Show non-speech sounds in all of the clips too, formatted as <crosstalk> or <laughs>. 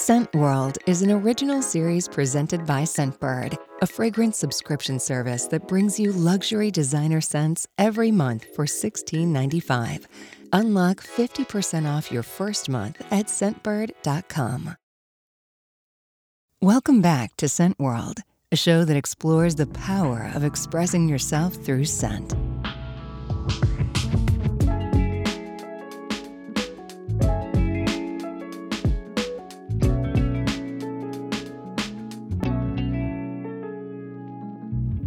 Scent World is an original series presented by Scentbird, a fragrance subscription service that brings you luxury designer scents every month for $16.95. Unlock 50% off your first month at scentbird.com. Welcome back to Scent World, a show that explores the power of expressing yourself through scent.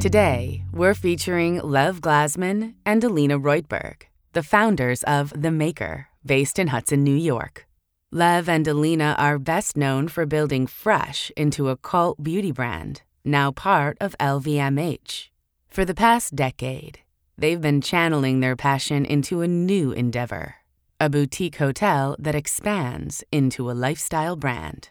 Today, we're featuring Lev Glazman and Alina Roytberg, the founders of The Maker, based in Hudson, New York. Lev and Alina are best known for building Fresh into a cult beauty brand, now part of LVMH. For the past decade, they've been channeling their passion into a new endeavor a boutique hotel that expands into a lifestyle brand.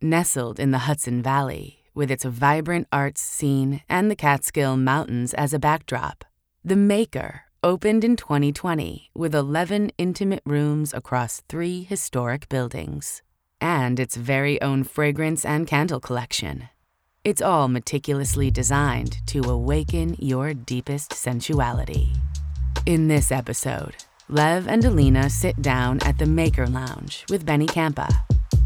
Nestled in the Hudson Valley, with its vibrant arts scene and the Catskill Mountains as a backdrop. The Maker opened in 2020 with 11 intimate rooms across three historic buildings and its very own fragrance and candle collection. It's all meticulously designed to awaken your deepest sensuality. In this episode, Lev and Alina sit down at the Maker Lounge with Benny Campa,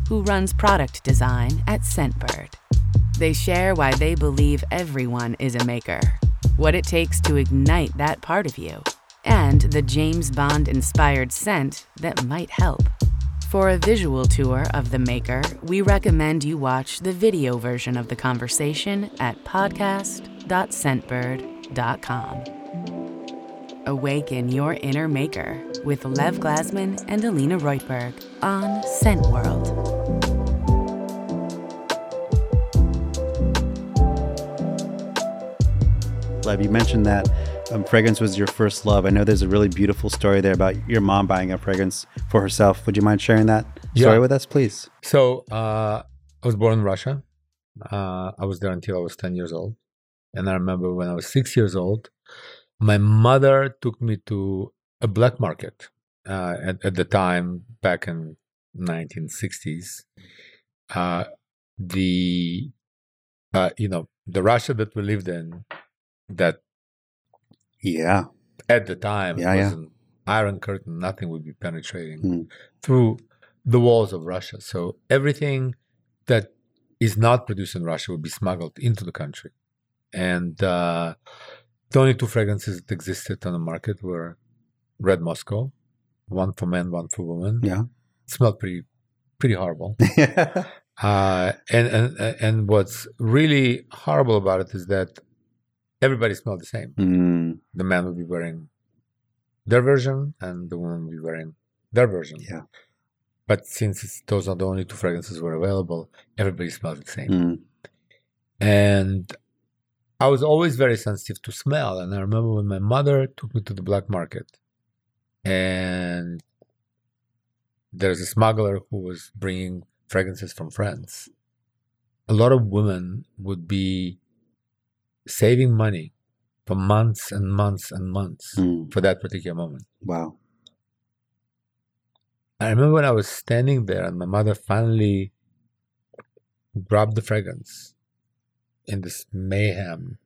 who runs product design at Scentbird. They share why they believe everyone is a maker, what it takes to ignite that part of you, and the James Bond inspired scent that might help. For a visual tour of The Maker, we recommend you watch the video version of the conversation at podcast.scentbird.com. Awaken your inner maker with Lev Glazman and Alina Roytberg on Scent World. Lev, you mentioned that um, fragrance was your first love. I know there's a really beautiful story there about your mom buying a fragrance for herself. Would you mind sharing that story yeah. with us, please? So, uh, I was born in Russia. Uh, I was there until I was 10 years old. And I remember when I was six years old, my mother took me to a black market uh, at, at, the time, back in 1960s. Uh, the, uh, you know, the Russia that we lived in that yeah. at the time yeah, was yeah. an iron curtain nothing would be penetrating mm. through the walls of russia. So everything that is not produced in russia would be smuggled into the country. And uh, the only two fragrances that existed on the market were red moscow one for men one for women. Yeah. It smelled pretty pretty horrible. <laughs> Uh, and, and and what's really horrible about it is that everybody smelled the same. Mm. The man would be wearing their version, and the woman would be wearing their version. Yeah. But since those are the only two fragrances were available, everybody smelled the same. Mm. And I was always very sensitive to smell. And I remember when my mother took me to the black market, and there's a smuggler who was bringing fragrances from France. A lot of women would be saving money for months and months and months mm. for that particular moment. Wow. I remember when I was standing there and my mother finally grabbed the fragrance in this mayhem.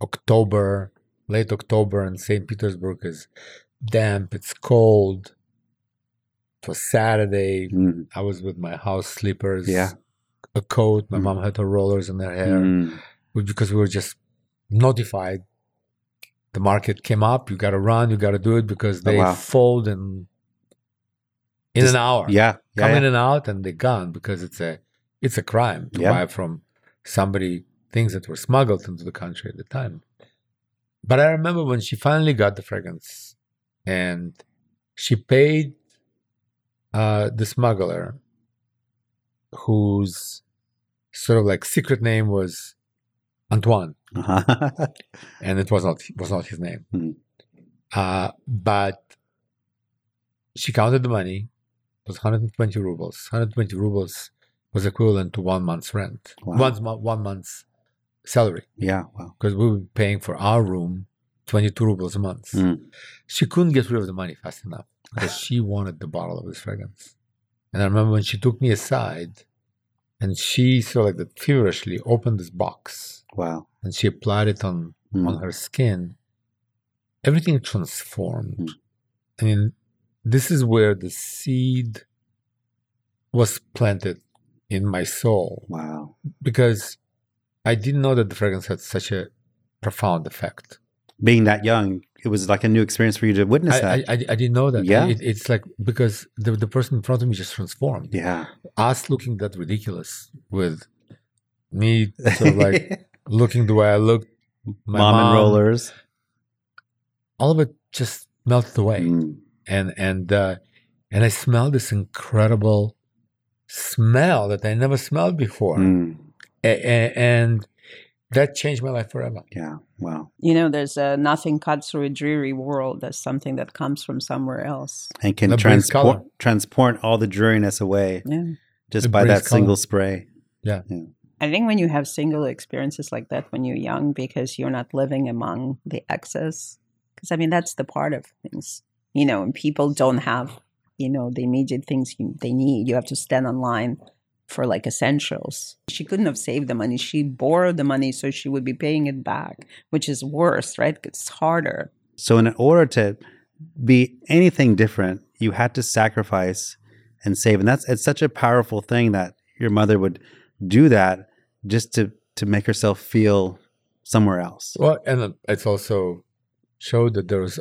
October, late October in St. Petersburg is damp, it's cold. It was Saturday. Mm. I was with my house slippers. Yeah a coat. My mm. mom had her rollers in her hair mm. because we were just notified. The market came up. You got to run. You got to do it because oh, they oh, wow. fold in in just, an hour. Yeah, yeah come yeah. in and out, and they're gone because it's a it's a crime to yeah. buy from somebody things that were smuggled into the country at the time. But I remember when she finally got the fragrance, and she paid uh, the smuggler whose sort of like secret name was Antoine, uh-huh. <laughs> and it was not was not his name. Mm-hmm. Uh, but she counted the money. It was 120 rubles. 120 rubles was equivalent to one month's rent, wow. one one month's salary. Yeah, wow. Because we were paying for our room 22 rubles a month. Mm. She couldn't get rid of the money fast enough because she wanted the bottle of this fragrance. And I remember when she took me aside and she sort of like feverishly opened this box Wow. and she applied it on Mm. on her skin, everything transformed. Mm. I mean, this is where the seed was planted in my soul Wow. because I didn't know that the fragrance had such a profound effect. Being that young, it was like a new experience for you to witness I, that. I, I, I didn't know that. Yeah. It, it's like because the, the person in front of me just transformed. yeah. Us looking that ridiculous with me <laughs> sort of like looking the way I looked, my mom, and rollers. all of it just melted away. Mm. and and uh, and I smelled this incredible smell that I never smelled before, Mm. A- a- and that changed my life forever. Yeah. Wow. You know, there's a nothing cuts through a dreary world. There's something that comes from somewhere else. And can transport transport all the dreariness away Yeah. just It by brings that single color. yeah. I think when you have single experiences like that when you're young, because you're not living among the excess, because I mean, that's the part of things, you know, and people don't have, you know, the immediate things you, they need. You have to stand online for like essentials. She couldn't have saved the money. She borrowed the money so she would be paying it back, which is worse, right? It's harder. So in order to be anything different, you had to sacrifice and save. And that's it's such a powerful thing that your mother would do that just to to make herself feel somewhere else. Well, and it's also showed that there was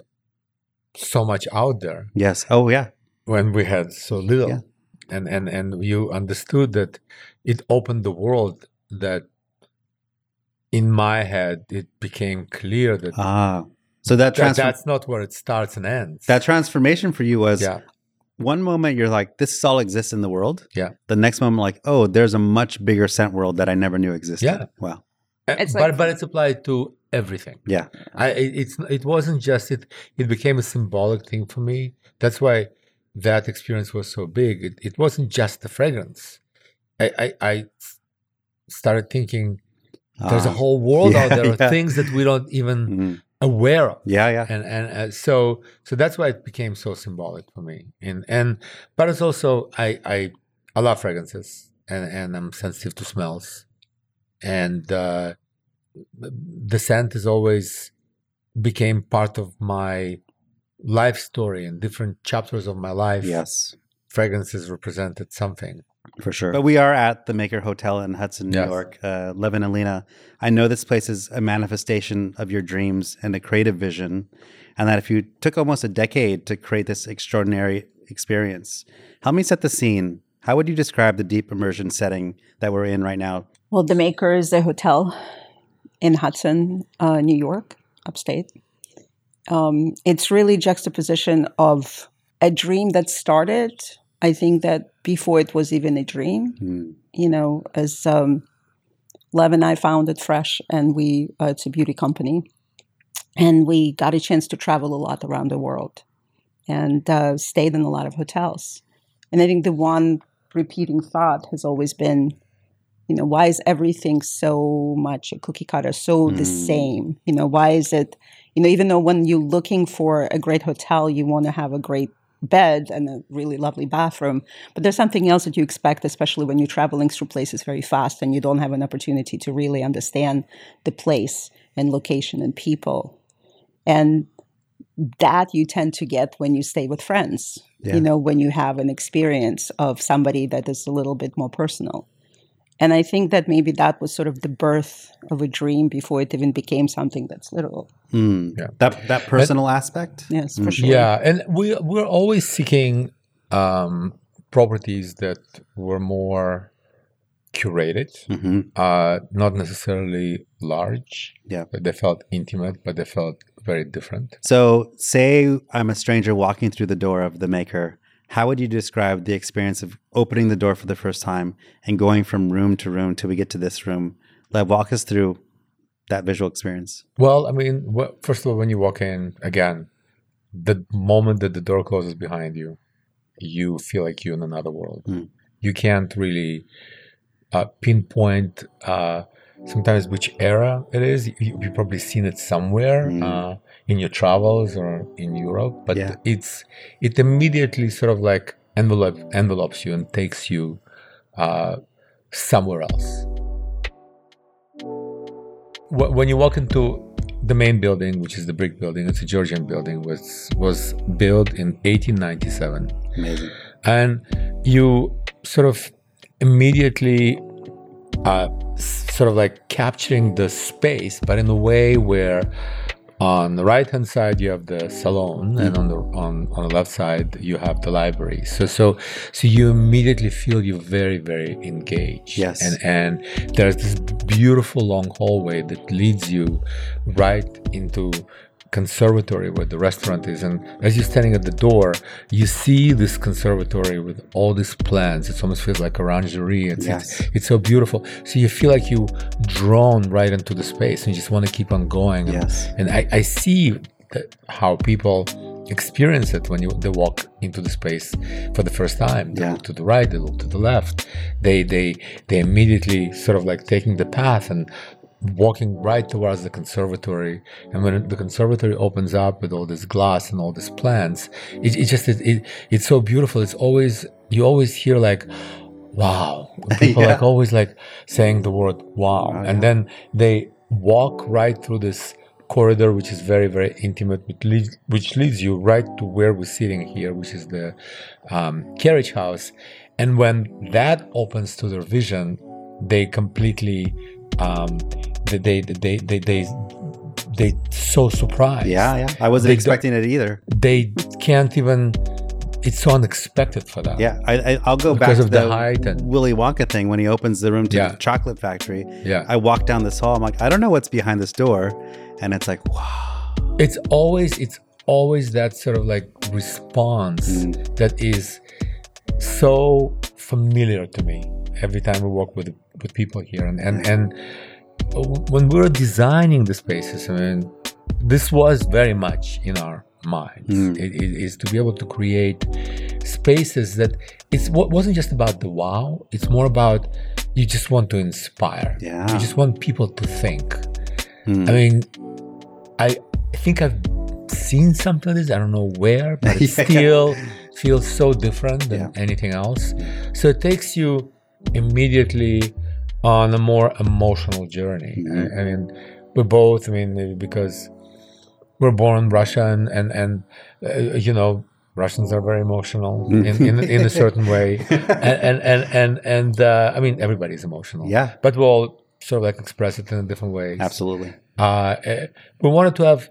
so much out there Yes. Oh yeah. when we had so little, Yeah. And and and you understood that it opened the world that. In my head, it became clear that, Ah. So that that that's not where it starts and ends. that transformation for you was yeah, one moment you're like, this all exists in the world. Yeah. The next moment, like, oh, there's a much bigger scent world that I never knew existed. Yeah. Wow. Uh, It's but but it's applied to everything. Yeah. I it, it's it wasn't just it. It became a symbolic thing for me. That's why that experience was so big. It it wasn't just the fragrance. I started thinking there's a Ah. whole world out <laughs> there of yeah. things that we don't even Mhm. aware of. Yeah. Yeah. And and uh, so so that's why it became so symbolic for me. And and but it's also I I I love fragrances and and I'm sensitive to smells, and uh, the scent is always became part of my life story and different chapters of my life. Yes. fragrances represented something. For sure. But we are at the Maker Hotel in Hudson, New Yes. York. Uh, Lev and Alina, I know this place is a manifestation of your dreams and a creative vision. And that if you took almost a decade to create this extraordinary experience, help me set the scene. How would you describe the deep immersion setting that we're in right now? Well, the Maker is a hotel in Hudson, uh, New York, upstate. Um, it's really juxtaposition of a dream that started. I think that before it was even a dream, Hmm. you know, as um, Lev and I founded Fresh, and we uh, it's a beauty company, and we got a chance to travel a lot around the world, and uh, stayed in a lot of hotels. And I think the one repeating thought has always been, you know, why is everything so much a cookie cutter, so the Mm. same? You know, why is it, you know, even though when you're looking for a great hotel, you want to have a great bed and a really lovely bathroom, but there's something else that you expect, especially when you're traveling through places very fast and you don't have an opportunity to really understand the place and location and people. And that you tend to get when you stay with friends, Yeah. you know, when you have an experience of somebody that is a little bit more personal. And I think that maybe that was sort of the birth of a dream before it even became something that's literal. Hmm. Yeah. That, that personal aspect? Yes, for Mm. sure. Yeah, and we we're always seeking um, properties that were more curated, hmm uh, not necessarily large. Yeah. But they felt intimate, but they felt very different. So, say I'm a stranger walking through the door of the Maker. How would you describe the experience of opening the door for the first time and going from room to room till we get to this room? Let walk us through that visual experience. Well, I mean, wh- first of all, when you walk in, again, the moment that the door closes behind you, you feel like you're in another world. Mm. You can't really uh, pinpoint uh, sometimes which era it is. You, you've probably seen it somewhere Mm. uh, in your travels or in Europe, but Yeah. it's it immediately sort of like envelope envelopes you and takes you uh, somewhere else. When you walk into the main building, which is the brick building, it's a Georgian building, was was built in 1897 Amazing. and you sort of immediately uh, sort of like capturing the space, but in a way where on the right hand side you have the salon and on the on, on the left side you have the library so so so you immediately feel you're very very engaged Yes. and and there's this beautiful long hallway that leads you right into conservatory where the restaurant is and as you're standing at the door you see this conservatory with all these plants it almost feels like a orangery it's, Yes. it's, it's so beautiful so you feel like you drawn right into the space and you just want to keep on going and, Yes. and I, I see that how people experience it when you they walk into the space for the first time they Yeah. look to the right they look to the left they they they immediately sort of like taking the path and walking right towards the conservatory and when the conservatory opens up with all this glass and all these plants it, it just it, it, it's so beautiful it's always you always hear like wow <laughs> people Yeah. like always like saying the word wow Wow, and yeah. then they walk right through this corridor which is very very intimate which leads, which leads you right to where we're sitting here which is the um, carriage house and when that opens to their vision they completely um, they they they they they, so surprised Yeah, yeah. I wasn't They expecting it either. they can't even it's so unexpected for them Yeah, I, I, I'll go Because back of to the height and- Willy Wonka thing when he opens the room to Yeah. the chocolate factory. yeah I walk down this hall. I'm like, I don't know what's behind this door, and it's like, wow. it's always it's always that sort of like response Mm. that is so familiar to me every time we walk with with people here and and and when we were designing the spaces i mean this was very much in our minds Mm. it, it is to be able to create spaces that it's what wasn't just about the wow it's more about you just want to inspire Yeah. you just want people to think Mm. I mean, I think I've seen something of this. I don't know where, but it <laughs> Yeah. still feels so different than Yeah. anything else. So it takes you immediately on a more emotional journey. Mhm. I, I mean, we're both. I mean, because we're born in Russia, and and, uh, you know. Russians are very emotional in, in, in a certain way, <laughs> and and and and, and uh, I mean everybody's emotional. Yeah. but we all sort of like express it in a different ways. Absolutely. Uh, eh, we wanted to have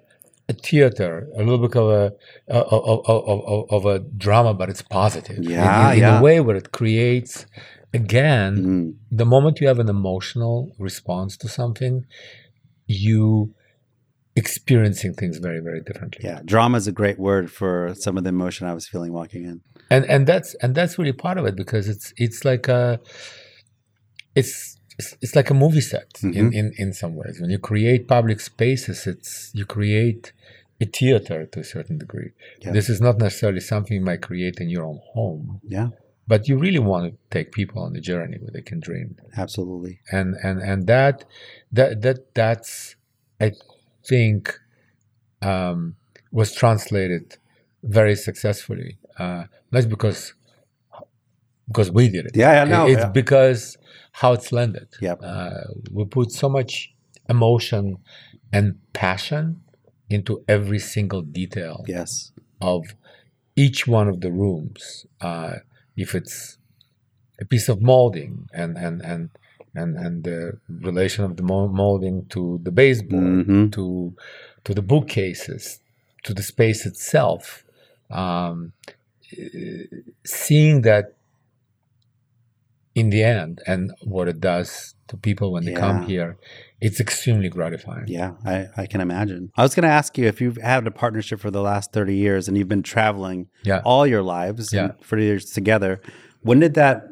a theater, a little bit of a of, of, of, of, a drama, but it's positive. In- Yeah, in, in yeah. a way where it creates again Mm. the moment you have an emotional response to something, you experiencing things very very differently. Yeah, drama is a great word for some of the emotion I was feeling walking in. and and that's and that's really part of it because it's it's like a it's it's, it's like a movie set in, Mhm. in in some ways when you create public spaces it's you create a theater to a certain degree Yeah. this is not necessarily something you might create in your own home Yeah, but you really want to take people on the journey where they can dream absolutely. and and and that that that that's i think um was translated very successfully uh not because because we did it Yeah, yeah, no, it's yeah. because how it's landed yeah uh, we put so much emotion and passion into every single detail Yes. of each one of the rooms. Uh, if it's a piece of molding and and and and and the relation of the molding to the baseboard, Mhm. to to the bookcases, to the space itself, um, eh, seeing that in the end and what it does to people when they come here, it's extremely gratifying. Yeah, I, I can imagine. I was going to ask you if you've had a partnership for the last 30 years and you've been traveling Yeah. all your lives Yeah. and 30 years together. When did that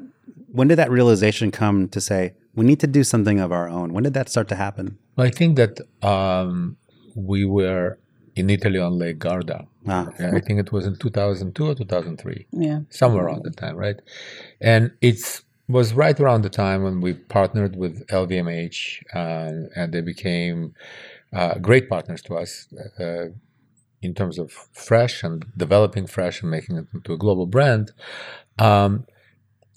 when did that realization come to say we need to do something of our own? When did that start to happen? Well, I think that um, we were in Italy on Lake Garda. Ah, Uh, I think it was in 2002 or 2003, Yeah. somewhere around the time, right? And it's was right around the time when we partnered with LVMH, uh, and they became uh, great partners to us. Uh, in terms of fresh and developing fresh and making it into a global brand, um,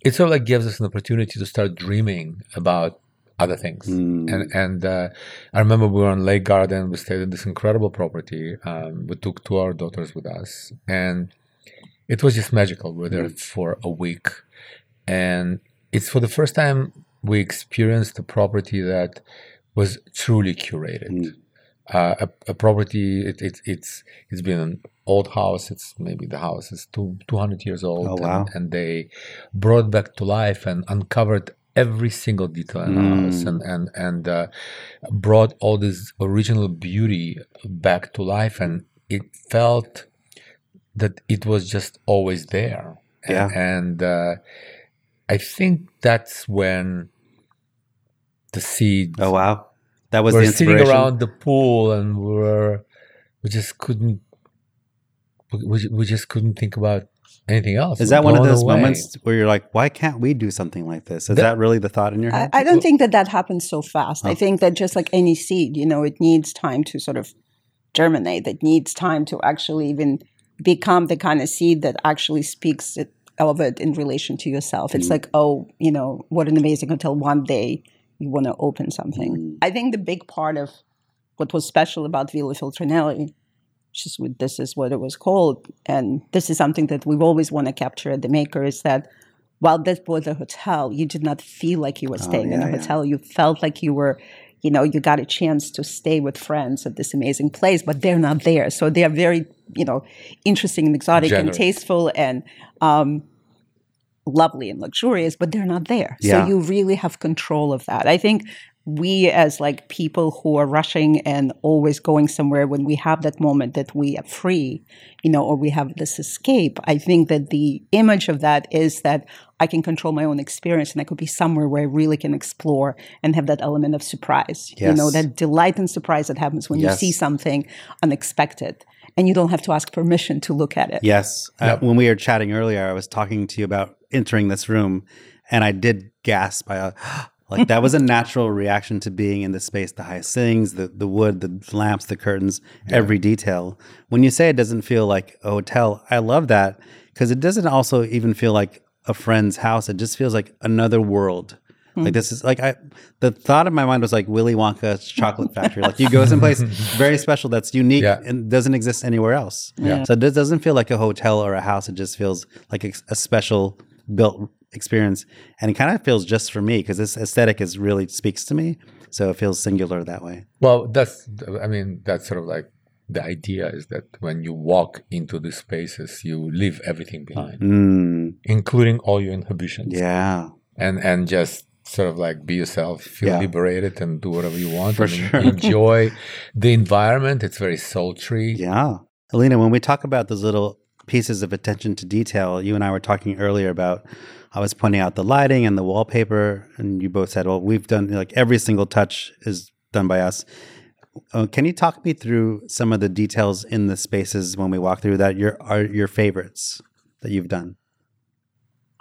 it sort of like gives us an opportunity to start dreaming about other things. Mm. And and uh, I remember we were on Lake Garda. We stayed in this incredible property. Um, we took two of our daughters with us, and it was just magical. We were there for a week, and it's for the first time we experienced a property that was truly curated. Mm. Uh, a, a property. It, it, it's it's been an old house. It's maybe the house is two two hundred years old. Oh, wow. and, and they brought back to life and uncovered every single detail in the house Mm. and and and uh, brought all this original beauty back to life and it felt that it was just always there A- Yeah. and uh, i think that's when the seed Oh wow, that was we're the sitting around the pool and we're we just couldn't we, we, we just couldn't think about anything else Is that one of those away. moments where you're like, why can't we do something like this? Is That- that really the thought in your head? I don't think that that happens so fast. I Oh. think that just like any seed, you know, it needs time to sort of germinate. It needs time to actually even become the kind of seed that actually speaks it in relation to yourself. It's Mm. like, oh, you know, what an amazing hotel. One day you want to open something. Mm. I think the big part of what was special about Villa Feltrinelli, which is what this is what it was called, and this is something that we've always want to capture at the Maker, is that while this was a hotel, you did not feel like you were Oh, staying in yeah, a yeah. hotel. You felt like you were, you know, you got a chance to stay with friends at this amazing place, but they're not there. So they are very, you know, interesting and exotic and tasteful and um, lovely and luxurious, but they're not there. Yeah. So you really have control of that. I think we as like people who are rushing and always going somewhere when we have that moment that we are free you know or we have this escape i think that the image of that is that i can control my own experience and i could be somewhere where i really can explore and have that element of surprise you know that delight and surprise that happens when Yes. you see something unexpected and you don't have to ask permission to look at it Yes. Uh, when we were chatting earlier, I was talking to you about entering this room, and I did gasp. I uh, <gasps> like that was a <laughs> natural reaction to being in the space, the high ceilings, the the wood, the lamps, the curtains, every detail. When you say it doesn't feel like a hotel, I love that because it doesn't also even feel like a friend's house. It just feels like another world. Like this is like I the thought in my mind was like Willy Wonka's chocolate <laughs> factory. like you go someplace <laughs> very special that's unique Yeah. and doesn't exist anywhere else. Yeah. So this does- doesn't feel like a hotel or a house. It just feels like a, a special built experience, and it kind of feels just for me because this aesthetic is really speaks to me. So it feels singular that way. Well, that's, I mean, that's sort of like the idea is that when you walk into these spaces, you leave everything behind, Mm, including all your inhibitions. yeah, And, and just sort of like be yourself, feel Yeah. liberated and do whatever you want. For and sure. <laughs> enjoy the environment. It's very sultry. yeah. Alina, when we talk about those little pieces of attention to detail, you and I were talking earlier about. I was pointing out the lighting and the wallpaper, and you both said, "Well, we've done like every single touch is done by us." Uh, can you talk me through some of the details in the spaces when we walk through that your are your favorites that you've done?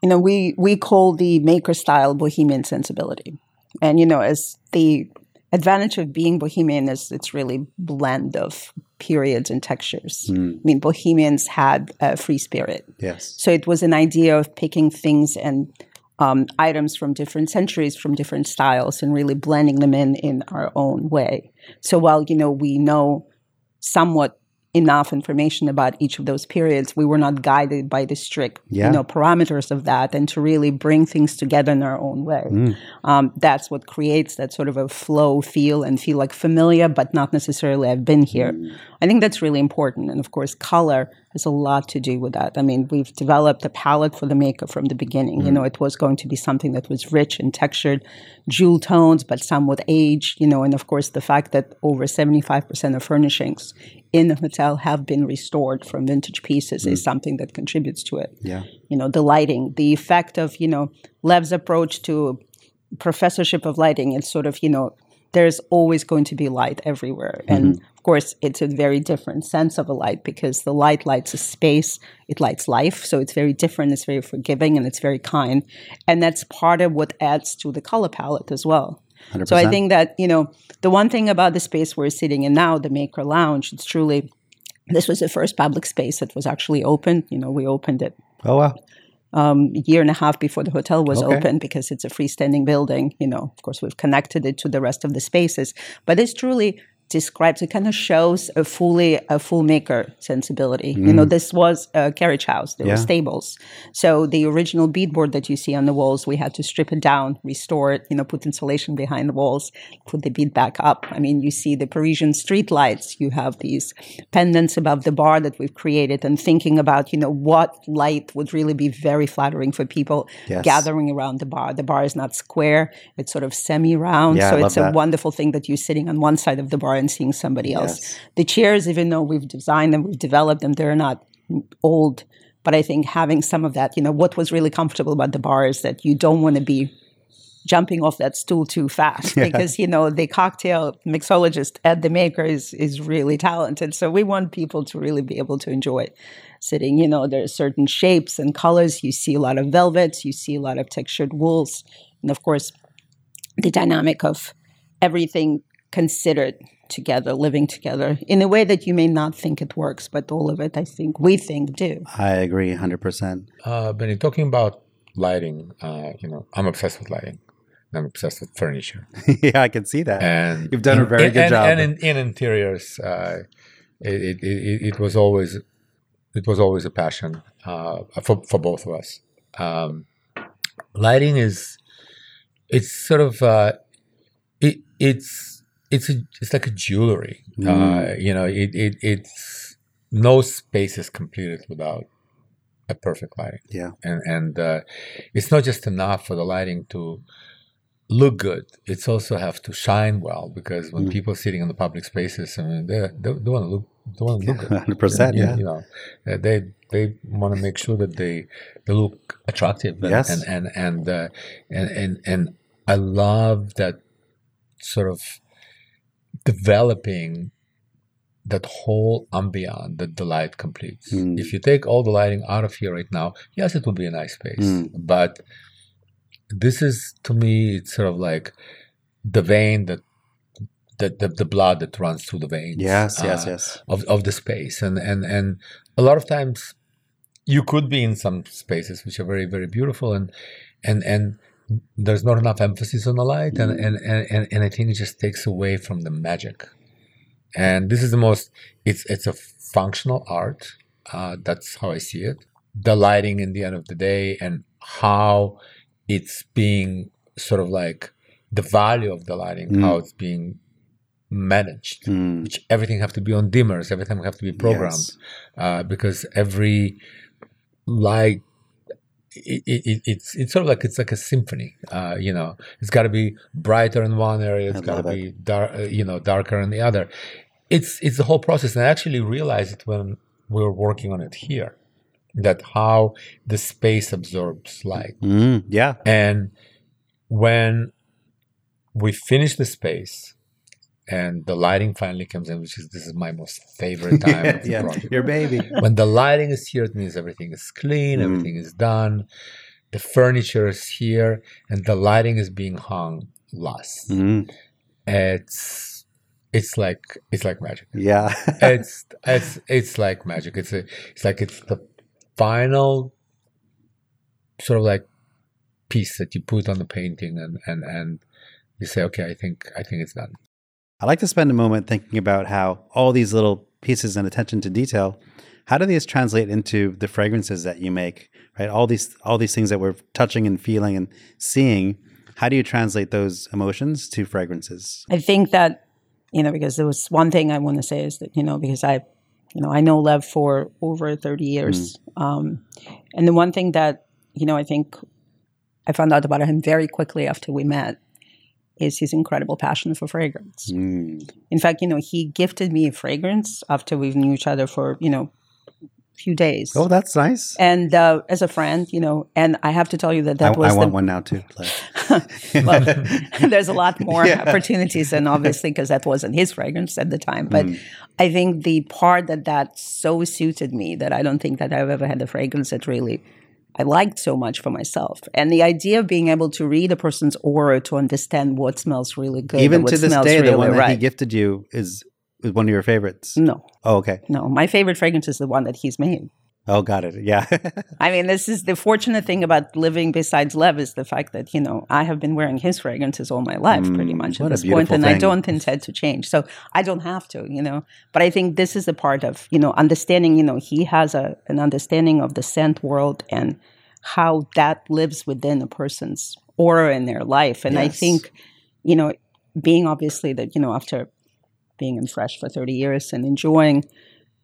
You know we we call the maker style bohemian sensibility and you know as the advantage of being bohemian is it's really blend of periods and textures Mm, i mean bohemians had a free spirit yes. so it was an idea of picking things and um, items from different centuries, from different styles, and really blending them in in our own way. So while you know we know somewhat enough information about each of those periods, we were not guided by the strict Yeah. you know parameters of that, and to really bring things together in our own way. Mm. Um, that's what creates that sort of a flow feel and feel like familiar, but not necessarily I've been here. Mm. I think that's really important. And of course, color has a lot to do with that. I mean, we've developed a palette for the maker from the beginning. You mm-hmm. know, it was going to be something that was rich and textured, jewel tones, but somewhat age, you know, and of course, the fact that over 75% of furnishings in the hotel have been restored from vintage pieces is mm. something that contributes to it Yeah. you know the lighting the effect of you know lev's approach to professorship of lighting it's sort of you know there's always going to be light everywhere mm-hmm. and of course it's a very different sense of a light because the light lights a space it lights life so it's very different it's very forgiving and it's very kind and that's part of what adds to the color palette as well 100%. so I think that, you know, the one thing about the space we're sitting in now, the Maker Lounge, it's truly This was the first public space that was actually open. You know, we opened it Oh wow. Um, a year and a half before the hotel was Okay. open because it's a freestanding building. You know, of course, we've connected it to the rest of the spaces, but it's truly describes it kind of shows a fully a full maker sensibility you know this was a carriage house there Mm. Yeah. were stables so the original beadboard that you see on the walls we had to strip it down restore it you know put insulation behind the walls put the bead back up i mean you see the parisian street lights you have these pendants above the bar that we've created and thinking about you know what light would really be very flattering for people Yes. gathering around the bar the bar is not square it's sort of semi-round Yeah, I so it's a that. wonderful thing that you're sitting on one side of the bar and seeing somebody else. Yes. the chairs even though we've designed them we've developed them they're not old but i think having some of that you know what was really comfortable about the bar is that you don't want to be jumping off that stool too fast <laughs> because you know the cocktail mixologist at the maker is is really talented. So we want people to really be able to enjoy sitting. You know there's certain shapes and colors. You see a lot of velvets. You see a lot of textured wools. And of course the dynamic of everything considered together living together in a way that you may not think it works but all of it i think we think do I agree 100%. Uh, Benny, talking about lighting, uh, you know, I'm obsessed with lighting. I'm obsessed with furniture, <laughs> yeah, I can see that. and You've done a very and- good and- job. And in, in interiors, uh, it, it, it, it was always it was always a passion uh, for for both of us. Um, lighting is it's sort of uh, it, it's it's a, it's like a jewelry. Uh, Mm. you know, it, it it's no space is completed without a perfect lighting yeah. and and uh, it's not just enough for the lighting to look good it's also have to shine well because when Mm. people sitting in the public spaces I mean they they, they want to look they want to look good <laughs> 100%, yeah. you know uh, they they want to make sure that they they look attractive and Yes. and and and, uh, and and and I love that sort of developing that whole ambient that the light completes. Mm. If you take all the lighting out of here right now, yes, it will be a nice space. Mm. But this is to me, it's sort of like the vein that the, the, the blood that runs through the veins. Yes, yes, uh, yes. Of, of the space. And, and and a lot of times you could be in some spaces which are very, very beautiful and and and there's not enough emphasis on the light and, Mm. and, and, and, and I think it just takes away from the magic and this is the most it's it's a functional art uh, that's how i see it the lighting in the end of the day and how it's being sort of like the value of the lighting Mm. how it's being managed Mm. which everything have to be on dimmers everything have to be programmed Yes. uh, because every light it, it, it- it's it's sort of like it's like a symphony uh, you know it's got to be brighter in one area it's got to be dark uh, you know darker in the other it's it's the whole process and i actually realized it when we were working on it here that how the space absorbs light Mm. Yeah. and when we finish the space and the lighting finally comes in which is this is my most favorite time of <laughs> the yeah. project Your baby. when the lighting is here, it means everything is clean, Mm. everything is done, the furniture is here, and the lighting is being hung last. Mm. It's it's like it's like magic. Yeah. <laughs> It's it's it's like magic. It's a it's like it's the final sort of like piece that you put on the painting and and and you say, okay, I think I think it's done. I like to spend a moment thinking about how all these little pieces and attention to detail, how do these translate into the fragrances that you make? Right? All these all these things that we're touching and feeling and seeing, how do you translate those emotions to fragrances? I think that, you know, because there was one thing I want to say is that, you know, because I, you know, I know Lev for over 30 years. Um, and the one thing that, you know, I think I found out about him very quickly after we met is his incredible passion for fragrance. Mm. In fact, you know, he gifted me a fragrance after we knew each other for, you know, a few days. Oh, that's nice. and uh, as a friend, you know, and I have to tell you that that I, was I the want one now too. <laughs> well, <laughs> <laughs> there's a lot more Yeah. opportunities, and obviously because that wasn't his fragrance at the time. But Mm. I think the part that that so suited me that I don't think that I've ever had a fragrance that really I liked so much for myself, and the idea of being able to read a person's aura to understand what smells really good, Even to this day, really the one that right. he gifted you is is one of your favorites? No, Oh, okay. no. My favorite fragrance is the one that he's made. Oh, got it. Yeah. <laughs> I mean, this is the fortunate thing about living besides Lev is the fact that, you know, I have been wearing his fragrances all my life pretty Mm, much what at this point, and I don't intend to change. So I don't have to, you know. But I think this is a part of, you know, understanding, you know, he has a an understanding of the scent world and how that lives within a person's aura in their life. And I think, you know, being obviously that, you know, after being in Fresh for 30 years and enjoying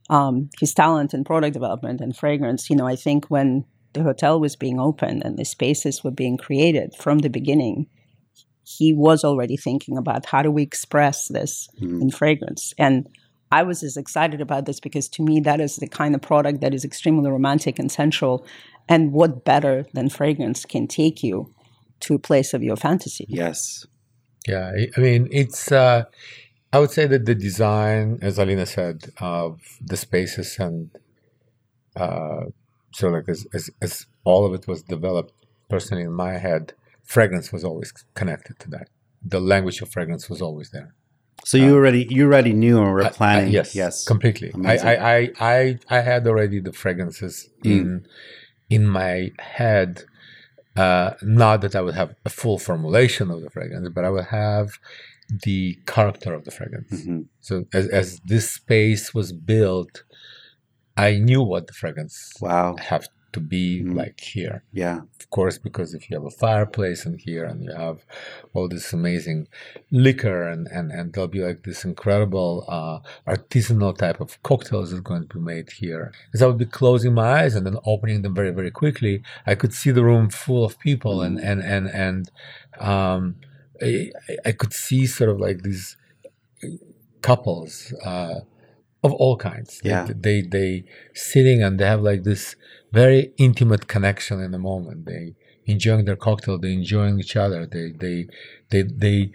um, his talent in product development and fragrance, you know, I think when the hotel was being opened and the spaces were being created from the beginning, he was already thinking about how do we express this Mm. in fragrance. And I was as excited about this because to me, that is the kind of product that is extremely romantic and sensual. And what better than fragrance can take you to a place of your fantasy? yes. Yeah, I- I mean, it's. Uh, I would say that the design, as Alina said, of the spaces and uh, so like as, as as all of it was developed personally in my head, fragrance was always connected to that. The language of fragrance was always there. So you already you already knew and were I- I- planning. yes, Yes. completely. Amazing. I, I, I, I had already the fragrances Mm. in in my head. Uh, not that I would have a full formulation of the fragrance, but I would have the character of the fragrance. Mhm. So as as this space was built, I knew what the fragrance Wow. have to be Mhm. like here. Yeah. Of course, because if you have a fireplace in here and you have all this amazing liquor and, and, and there'll be like this incredible uh, artisanal type of cocktails that are going to be made here. As I would be closing my eyes and then opening them very, very quickly, I could see the room full of people and, and, and, and um, I, I could see sort of like these couples uh, of all kinds. They- Yeah. They, they sitting and they have like this very intimate connection in the moment. They enjoying their cocktail. they're enjoying each other. They they they they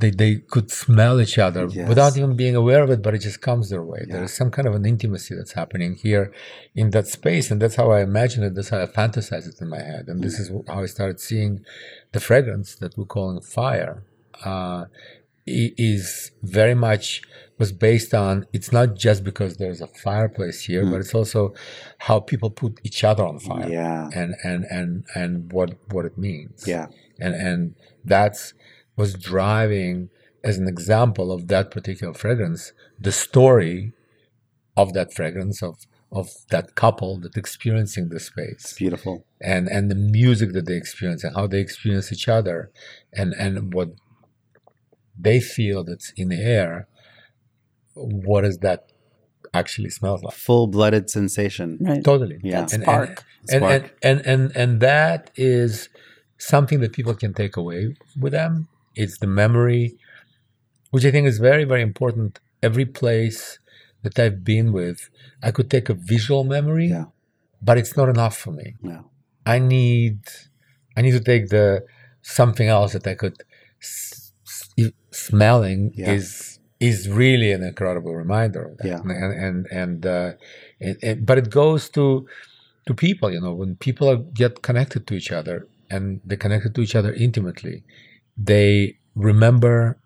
they, they could smell each other Yes. without even being aware of it, but it just comes their way. There Yeah. is some kind of an intimacy that's happening here in that space, and that's how I imagine it. That's how I fantasize it in my head, and this is how I started seeing the fragrance that we're calling fire. Uh, is very much was based on it's not just because there's a fireplace here Mm. but it's also how people put each other on fire Yeah. and and and and what what it means Yeah. and and that's was driving as an example of that particular fragrance the story of that fragrance of of that couple that experiencing the space It's Beautiful. and and the music that they experience and how they experience each other and and what they feel that's in the air what does that actually smells like Full blooded sensation. Right. totally Yeah. That and, spark. and, and, Spark. and, and, and, and that is something that people can take away with them it's the memory which i think is very very important every place that i've been with i could take a visual memory Yeah. but it's not enough for me No. I need I need to take the something else that I could s- s- smelling Yeah. is is really an incredible reminder. Yeah. And and and, uh, but it goes to to people, you know, when people are, get connected to each other and they're connected to each other intimately, they remember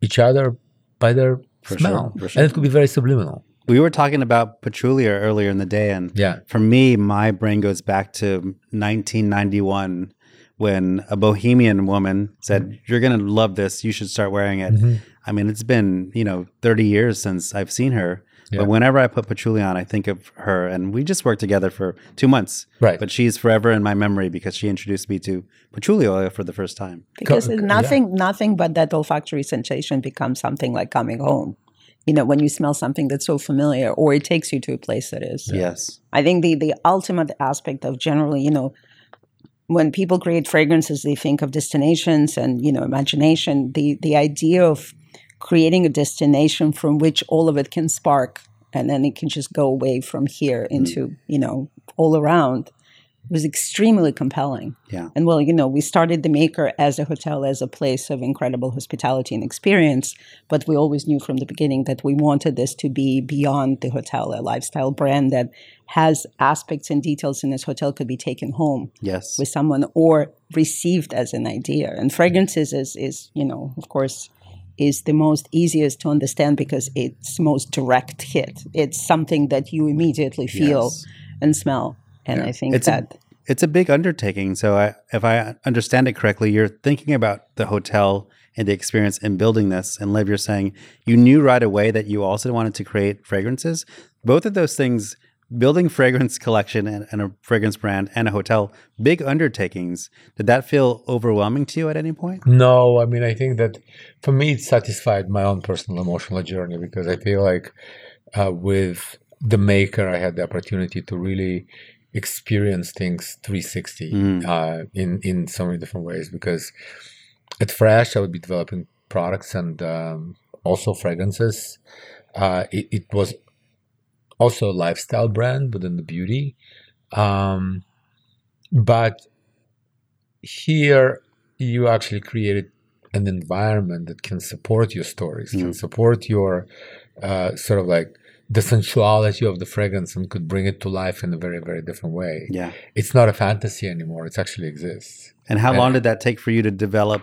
each other by their For smell, sure, sure. and it could be very subliminal. We were talking about patchouli earlier in the day, and Yeah, for me, my brain goes back to 1991 when a bohemian woman said, "You're going to love this. You should start wearing it." Mhm. I mean, it's been you know 30 years since I've seen her, Yeah. but whenever I put patchouli on, I think of her, and we just worked together for two months. right. But she's forever in my memory because she introduced me to patchouli oil for the first time. because Co- co- nothing nothing but that olfactory sensation becomes something like coming home you know when you smell something that's so familiar or it takes you to a place that is Yes. i think the the ultimate aspect of generally you know when people create fragrances they think of destinations and you know imagination the the idea of creating a destination from which all of it can spark and then it can just go away from here mm. into you know all around was extremely compelling Yeah. and well, you know, we started the Maker as a hotel, as a place of incredible hospitality and experience, but we always knew from the beginning that we wanted this to be beyond the hotel, a lifestyle brand that has aspects and details in this hotel could be taken home Yes. with someone or received as an idea. And fragrances is, is you know, of course, is the most easiest to understand because it's most direct hit. It's something that you immediately feel Yes. and smell. And I think It's a- that It's a big undertaking. So, I, if I understand it correctly, you're thinking about the hotel and the experience in building this. And Liv, you're saying you knew right away that you also wanted to create fragrances. Both of those things, building fragrance collection and, and a fragrance brand and a hotel, big undertakings. Did that feel overwhelming to you at any point? No, I mean, I think that for me, it satisfied my own personal emotional journey because I feel like uh, with the maker, I had the opportunity to really experience things 360 Mm. uh, in in so many different ways. Because at Fresh, I would be developing products and um, also fragrances. Uh, it, it was also a lifestyle brand within the beauty, um, but here you actually created an environment that can support your stories, can Mm. support your uh, sort of like the sensuality of the fragrance and could bring it to life in a very, very different way. Yeah. It's not a fantasy anymore. It actually exists. And how Yeah. long did that take for you to develop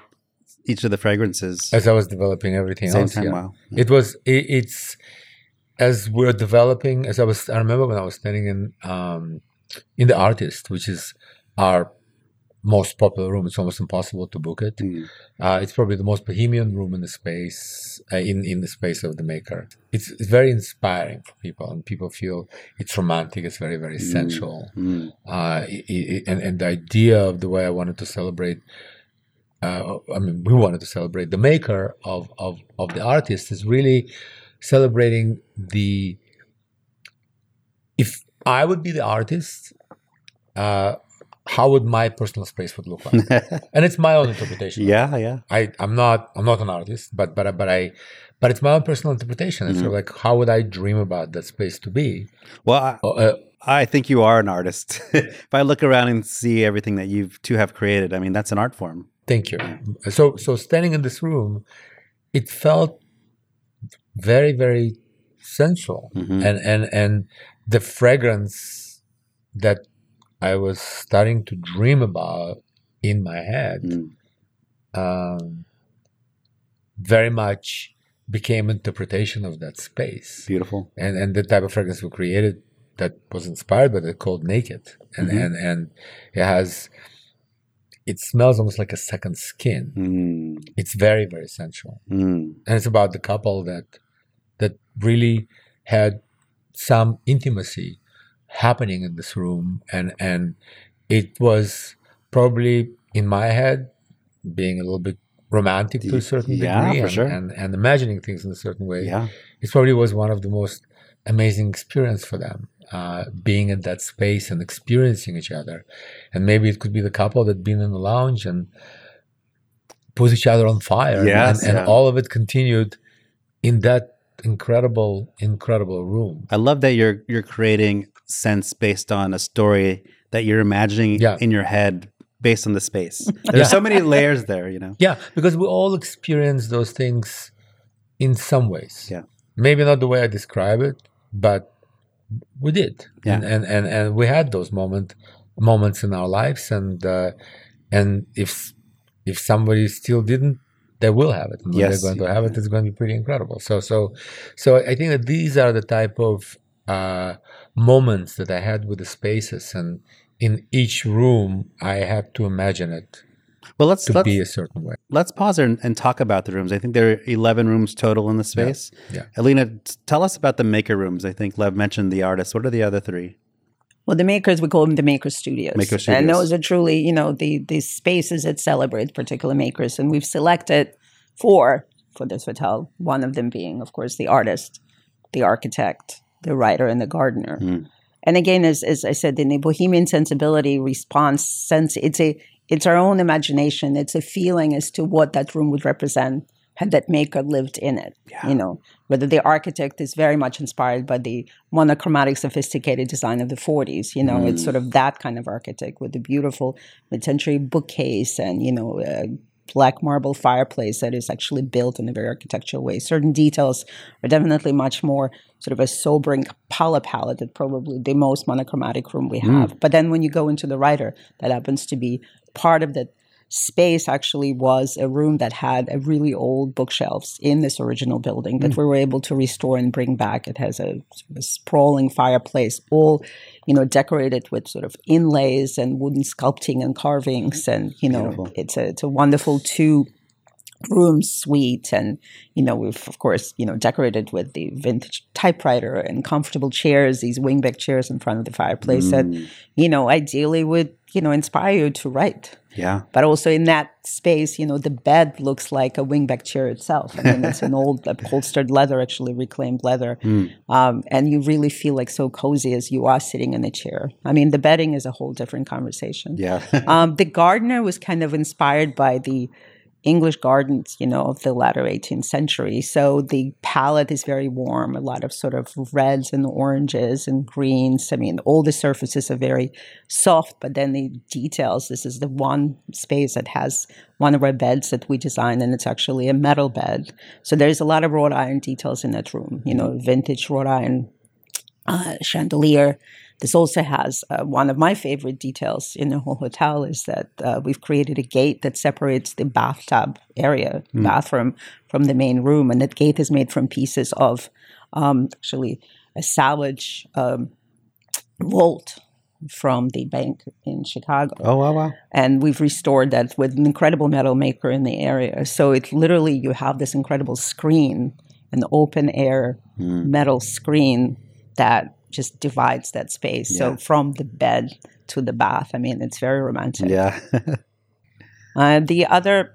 each of the fragrances? As I was developing everything Same else, time, yeah. wow. It was. It, it's as we're developing. As I was, I remember when I was standing in um, in the artist, which is our most popular room. It's almost impossible to book it. Mm. Uh, it's probably the most bohemian room in the space uh, in in the space of the maker. It's, it's very inspiring for people, and people feel it's romantic. It's very very sensual. Mm. Uh, i i and and the idea of the way I wanted to celebrate. Uh, I mean, we wanted to celebrate the maker of, of, of the artist is really celebrating the. If I would be the artist, uh, how would my personal space would look like? <laughs> and it's my own interpretation. yeah, yeah. I I'm not I'm not an artist, but but but I but it's my own personal interpretation. It's sort of like how would I dream about that space to be? Well, I, Uh, I think you are an artist. <laughs> if I look around and see everything that you two have created, I mean, that's an art form. Thank you. So so standing in this room, it felt very very sensual, Mhm. and and and the fragrance that I was starting to dream about in my head, Mm. um, very much became interpretation of that space. Beautiful. and and the type of fragrance we created that was inspired by the called naked and Mhm. and and it has it smells almost like a second skin Mm. it's very very sensual Mm. and it's about the couple that that really had some intimacy happening in this room and and it was probably in my head being a little bit romantic to a certain Yeah, degree and, sure. and and imagining things in a certain way Yeah. it probably was one of the most amazing experience for them uh, being in that space and experiencing each other and maybe it could be the couple that been in the lounge and put each other on fire Yes, and, and yeah. all of it continued in that incredible incredible room I love that you're you're creating sense based on a story that you're imagining Yeah. in your head based on the space. <laughs> There's so many layers there, you know. yeah because we all experience those things in some ways Yeah. maybe not the way i describe it but we did Yeah. and, and and and we had those moment moments in our lives and uh, and if if somebody still didn't they will have it when Yes. they're going to have it it's going to be pretty incredible so so so i think that these are the type of uh, moments that i had with the spaces and in each room i had to imagine it Well, let's to let's, be a certain way let's pause and, and talk about the rooms. I think there are 11 rooms total in the space. yeah. Alina, tell us about the maker rooms. I think Lev mentioned the artists. What are the other three? Well, the makers, we call them the maker studios. Maker And those are truly, you know, the, the spaces that celebrate particular makers. And we've selected four for this hotel, one of them being, of course, the artist, the architect, the writer, and the gardener. Mm. And again, as, as I said, in the bohemian sensibility response sense, it's a it's our own imagination. It's a feeling as to what that room would represent that maker lived in it. Yeah. You know, whether the architect is very much inspired by the monochromatic, sophisticated design of the 40s. You know, it's sort of that kind of architect with the beautiful mid-century bookcase and you know. Uh, black marble fireplace that is actually built in a very architectural way. Certain details are definitely much more sort of a sobering color palette that probably the most monochromatic room we have. But then when you go into the writer, that happens to be part of that space actually was a room that had a really old bookshelves in this original building that Mm. we were able to restore and bring back. It has a, sort of a sprawling fireplace, all you know, decorated with sort of inlays and wooden sculpting and carvings, and you know, Beautiful. it's a it's a wonderful two room suite and you know we've of course you know decorated with the vintage typewriter and comfortable chairs these wingback chairs in front of the fireplace that Mm, you know ideally would you know inspire you to write. Yeah. but also in that space you know the bed looks like a wingback chair itself. I mean it's an old upholstered <laughs> leather actually reclaimed leather. Mm, um, and you really feel like so cozy as you are sitting in a chair. I mean the bedding is a whole different conversation. Yeah. <laughs> um, the gardener was kind of inspired by the English gardens, you know, of the latter 18th century. So the palette is very warm, a lot of sort of reds and oranges and greens. I mean, all the surfaces are very soft, but then the details. This is the one space that has one of our beds that we designed, and it's actually a metal bed. So there's a lot of wrought iron details in that room, you know, vintage wrought iron uh, chandelier. This also has uh, one of my favorite details in the whole hotel is that uh, we've created a gate that separates the bathtub area, Mm. bathroom, from the main room, and that gate is made from pieces of um, actually a salvage um, vault from the bank in Chicago oh wow, wow. and we've restored that with an incredible metal maker in the area. So it literally you have this incredible screen, an open air Mm, metal screen that just divides that space. Yeah. So from the bed to the bath, I mean, it's very romantic. yeah. <laughs> Uh, the other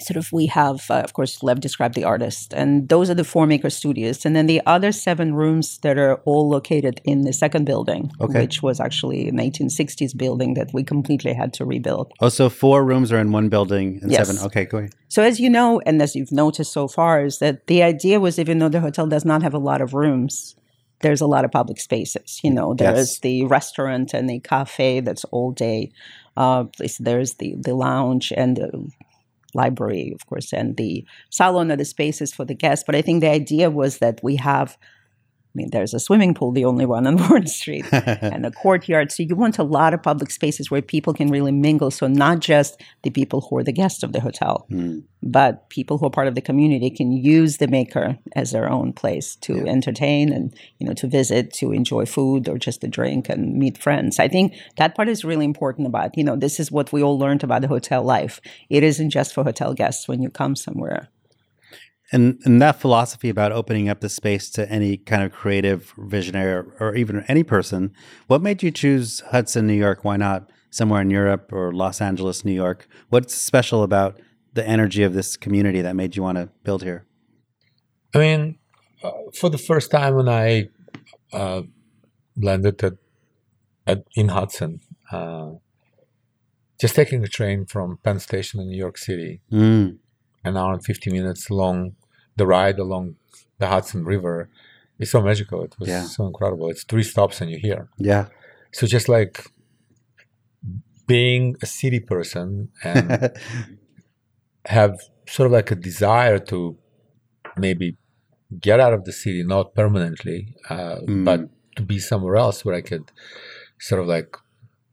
sort of we have, uh, of course, Lev described the artist, and those are the four maker studios. And then the other seven rooms that are all located in the second building, Okay. which was actually a 1960s building that we completely had to rebuild. oh, so four rooms are in one building and Yes. seven. Okay, go ahead. So, as you know, and as you've noticed so far, is that the idea was even though the hotel does not have a lot of rooms, there's a lot of public spaces. You know, there is Yes. the restaurant and the cafe that's all day. Uh, there's the, the lounge and the library, of course, and the salon are the spaces for the guests. But I think the idea was that we have, mean, there's a swimming pool, the only one on <laughs> Warren Street <laughs> and a courtyard. So you want a lot of public spaces where people can really mingle. So not just the people who are the guests of the hotel, Mm, but people who are part of the community can use the maker as their own place to Yeah. entertain and you know to visit, to enjoy food or just to drink and meet friends. I think that part is really important about you know this is what we all learned about the hotel life. It isn't just for hotel guests when you come somewhere. And and that philosophy about opening up the space to any kind of creative visionary or, or even any person, what made you choose Hudson, New York? Why not somewhere in Europe or Los Angeles, New York? What's special about the energy of this community that made you want to build here? I mean, uh, for the first time when I uh, landed at, at in Hudson, uh, just taking a train from Penn Station in New York City, Mm, an hour and 50 minutes long, the ride along the Hudson River is so magical. It was Yeah. so incredible. It's three stops and you're here. yeah. So just like being a city person and <laughs> have sort of like a desire to maybe get out of the city, not permanently, uh, Mm. but to be somewhere else where I could sort of like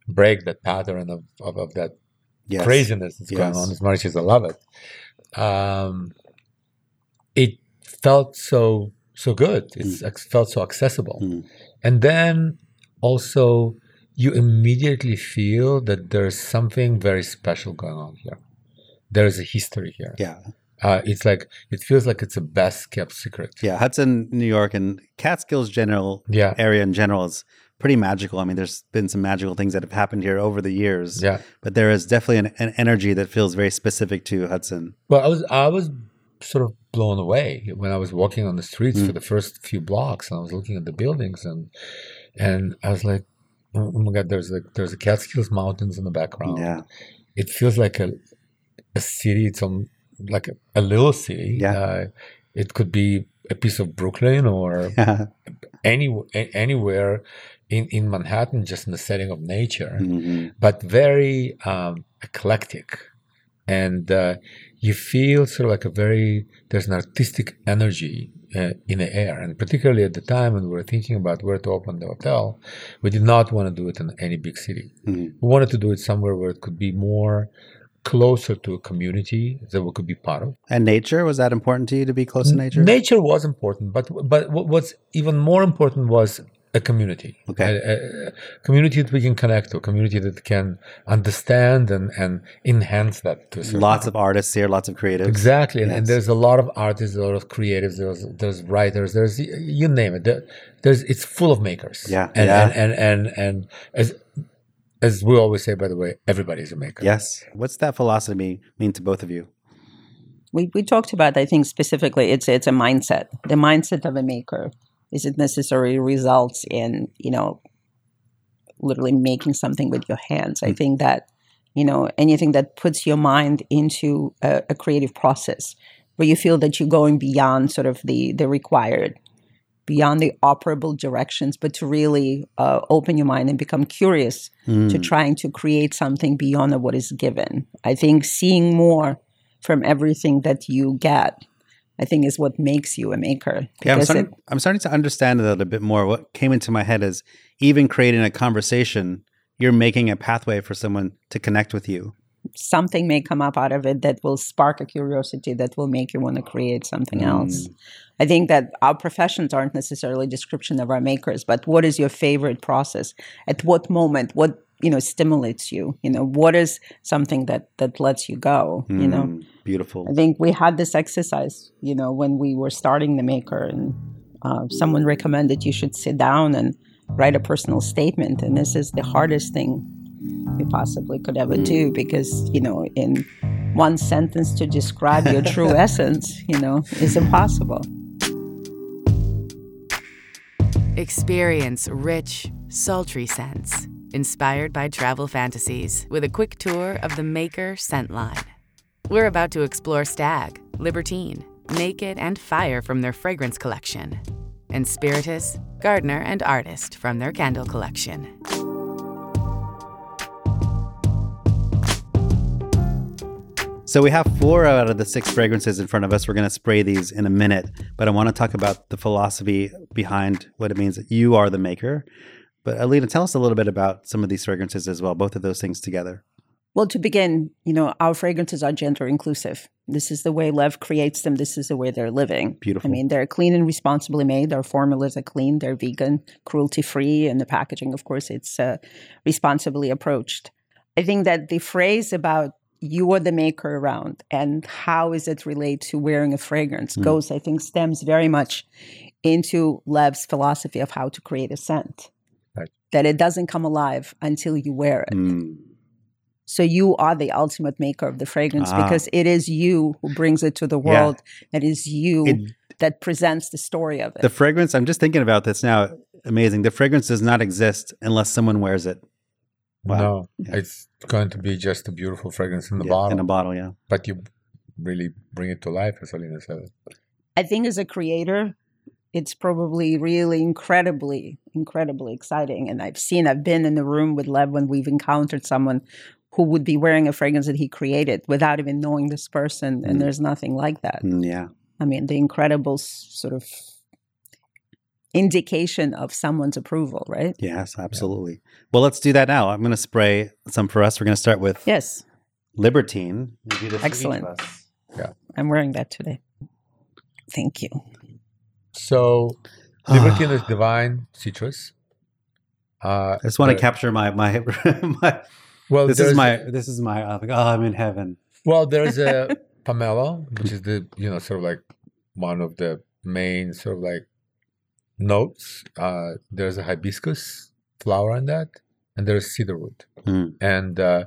break that pattern of, of, of that yes. craziness that's going on as much as I love it. Um, it felt so so good. It felt so accessible, Mm. and then also you immediately feel that there's something very special going on here. There is a history here. Yeah. Uh, it's like it feels like it's a best kept secret. Yeah. Hudson, New York, and Catskills general Yeah. area in general is pretty magical. I mean, there's been some magical things that have happened here over the years. Yeah. But there is definitely an, an energy that feels very specific to Hudson. Well, I was I was sort of blown away when I was walking on the streets Mm. for the first few blocks, and I was looking at the buildings, and and I was like, oh my god, there's like there's the Catskills Mountains in the background. Yeah. it feels like a a city. It's on like a, a little city. Yeah. Uh, it could be a piece of Brooklyn or <laughs> any anywhere in in Manhattan, just in the setting of nature Mhm. but very um, eclectic. and uh, you feel sort of like a very there's an artistic energy uh, in the air, and particularly at the time when we were thinking about where to open the hotel, we did not want to do it in any big city. Mhm. We wanted to do it somewhere where it could be more closer to a community that we could be part of. And nature was that important to you to be close to nature? Nature was important, but but what's even more important was a community. Okay. A, a- community that we can connect to, a community that can understand and, and enhance that to Lots of artists here, lots of creatives. Exactly, and, and there's a lot of artists, a lot of creatives. There's there's writers. There's you name it. There- There's it's full of makers. Yeah, and yeah. And, and and and as as we always say, by the way, everybody's a maker. Yes. What's that philosophy mean to both of you? we, we talked about i think specifically it's it's a mindset the mindset of a maker is it necessarily results in you know literally making something with your hands i Mm. think that you know anything that puts your mind into a, a creative process where you feel that you're going beyond sort of the the required beyond the operable directions but to really uh, open your mind and become curious to Mm. trying to create something beyond what is given. I think seeing more from everything that you get, I think, is what makes you a maker. Yeah, I'm starting, it- I'm starting to understand that a bit more. What came into my head is even creating a conversation, you're making a pathway for someone to connect with you. Something may come up out of it that will spark a curiosity that will make you want to create something Mm. else. I think that our professions aren't necessarily a description of our makers, but what is your favorite process? At what moment? What you know stimulates you? You know, what is something that that lets you go? You know, Mm, beautiful. I think we had this exercise, you know, when we were starting the maker, and uh, someone recommended you should sit down and write a personal statement. And this is the hardest thing you possibly could ever do mm. because, you know, in one sentence to describe your true <laughs> essence, you know, is impossible. Experience rich, sultry scents inspired by travel fantasies with a quick tour of the Maker scent line. We're about to explore Stag, Libertine, Naked, and Fire from their fragrance collection, and Spiritus, Gardener, and Artist from their candle collection. So we have four out of the six fragrances in front of us. We're going to spray these in a minute, but I want to talk about the philosophy behind what it means that you are the maker. But Alina, tell us a little bit about some of these fragrances as well, both of those things together. Well, to begin, you know, our fragrances are gender inclusive. This is the way Lev creates them. This is the way they're living. Beautiful. I mean, they're clean and responsibly made. Our formulas are clean. They're vegan, cruelty free, and the packaging, of course, it's uh, responsibly approached. I think that the phrase about you are the maker around and how is it relate to wearing a fragrance Mm. goes, I think, stems very much into Lev's philosophy of how to create a scent. Right. That it doesn't come alive until you wear it. Mm. So you are the ultimate maker of the fragrance Ah. because it is you who brings it to the Yeah. world. It is you It- that presents the story of it. The fragrance, I'm just thinking about this now. Amazing. The fragrance does not exist unless someone wears it. Wow. No, Yeah. it's going to be just a beautiful fragrance in the Yeah, bottle, In a bottle, yeah. but you really bring it to life, as Alina said. I think as a creator, it's probably really incredibly, incredibly exciting. And I've seen, I've been in the room with Lev when we've encountered someone who would be wearing a fragrance that he created without even knowing this person. Mm. And there's nothing like that. Mm, yeah. I mean, the incredible sort of indication of someone's approval, right? Yes, absolutely. Well, let's do that now. I'm going to spray some for us. We're going to start with Yes, Libertine. You do this for each Excellent. of us. I'm wearing that today. Thank you. So, Libertine is divine citrus. Uh, I just want to capture my my, <laughs> my Well, this is there's- my this is my I'm like, oh I'm in heaven. Well, there's a <laughs> pomelo, which is the you know sort of like one of the main sort of like notes. Uh, there's a hibiscus flower in that, and there's cedarwood. Mm. And uh,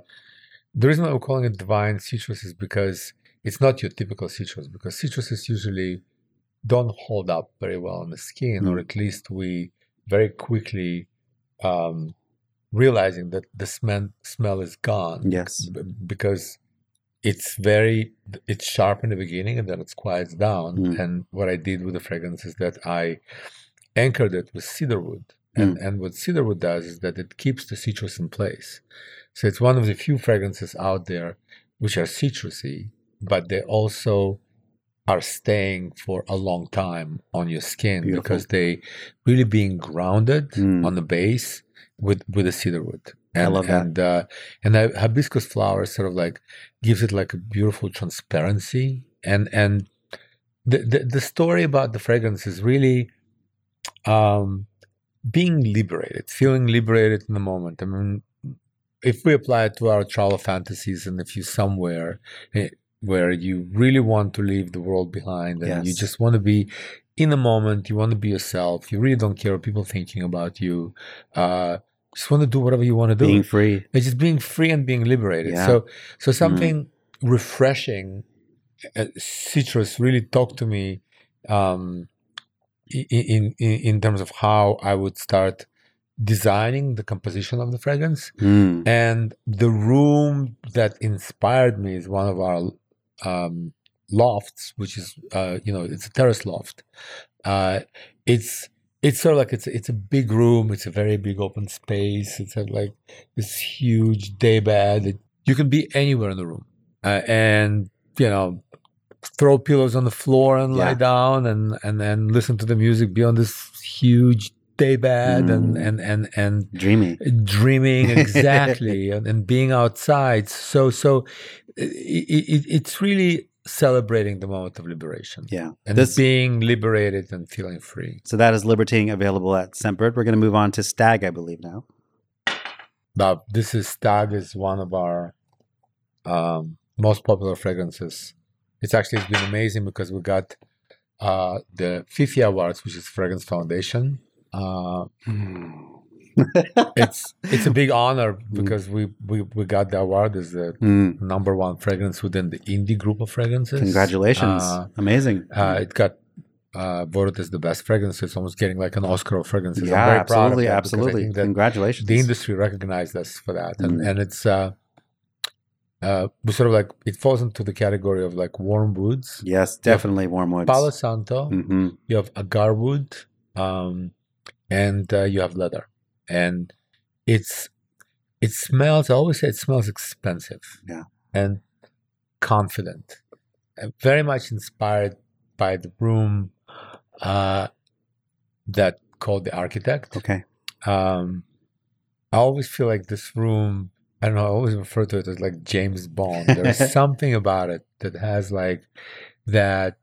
the reason why we're calling it divine citrus is because it's not your typical citrus. Because citruses usually don't hold up very well on the skin, or Mm. at least we very quickly um, realizing that the smell smell is gone Yes. b- because it's very it's sharp in the beginning and then it quiets down Mm. and what i did with the fragrance is that i anchored it with cedarwood and and what cedarwood does is that it keeps the citrus in place so it's one of the few fragrances out there which are citrusy, but they also are staying for a long time on your skin Beautiful. because they really being grounded Mm. on the base with with the cedar wood. I And, love that. And uh, and the hibiscus flower sort of like gives it like a beautiful transparency. And and the the, the story about the fragrance is really um, being liberated, feeling liberated in the moment. I mean, if we apply it to our travel fantasies, and if you somewhere eh, where you really want to leave the world behind, and you just want to be in the moment, you want to be yourself, you really don't care what people thinking about you. Uh, just want to do whatever you want to do. Being free. It's just being free and being liberated. Yeah. So, so something refreshing, uh, citrus really talked to me um, in, in in terms of how I would start designing the composition of the fragrance. Mm. And the room that inspired me is one of our um, lofts, which is uh, you know it's a terrace loft. Uh, it's it's sort of like it's it's a big room. It's a very big open space. It's like this huge day bed. It, you can be anywhere in the room, uh, and you know throw pillows on the floor and lie down and and then listen to the music. Be on this huge day bed and Mm. and and and Dreamy. dreaming <laughs> exactly and, and being outside so so it, it, it's really celebrating the moment of liberation Yeah. and This, being liberated and feeling free so that is Libertine available at Scentbird. We're going to move on to Stag, I believe, now. now this is stag is one of our um, most popular fragrances it's actually it's been amazing because we got uh, the fifi awards which is fragrance foundation uh, it's it's a big honor <laughs> because we, we we got the award as the Mm. number one fragrance within the indie group of fragrances. Congratulations. Uh, Amazing. uh, it got uh, voted as the best fragrance. It's almost getting like an Oscar of fragrances. yeah, I'm very proud of absolutely. Absolutely. Congratulations. the industry recognized us for that, and Mm. and it's uh, uh, we sort of like it falls into the category of like warm woods. yes, definitely warm woods. Palo Santo, hmm you have agar wood, um, and uh, you have leather, and it's it smells. I always say it smells expensive, Yeah. and confident, and very much inspired by the room uh, that called the architect. Okay. Um, I always feel like this room. I don't know. I always refer to it as like James Bond. There's <laughs> something about it that has like that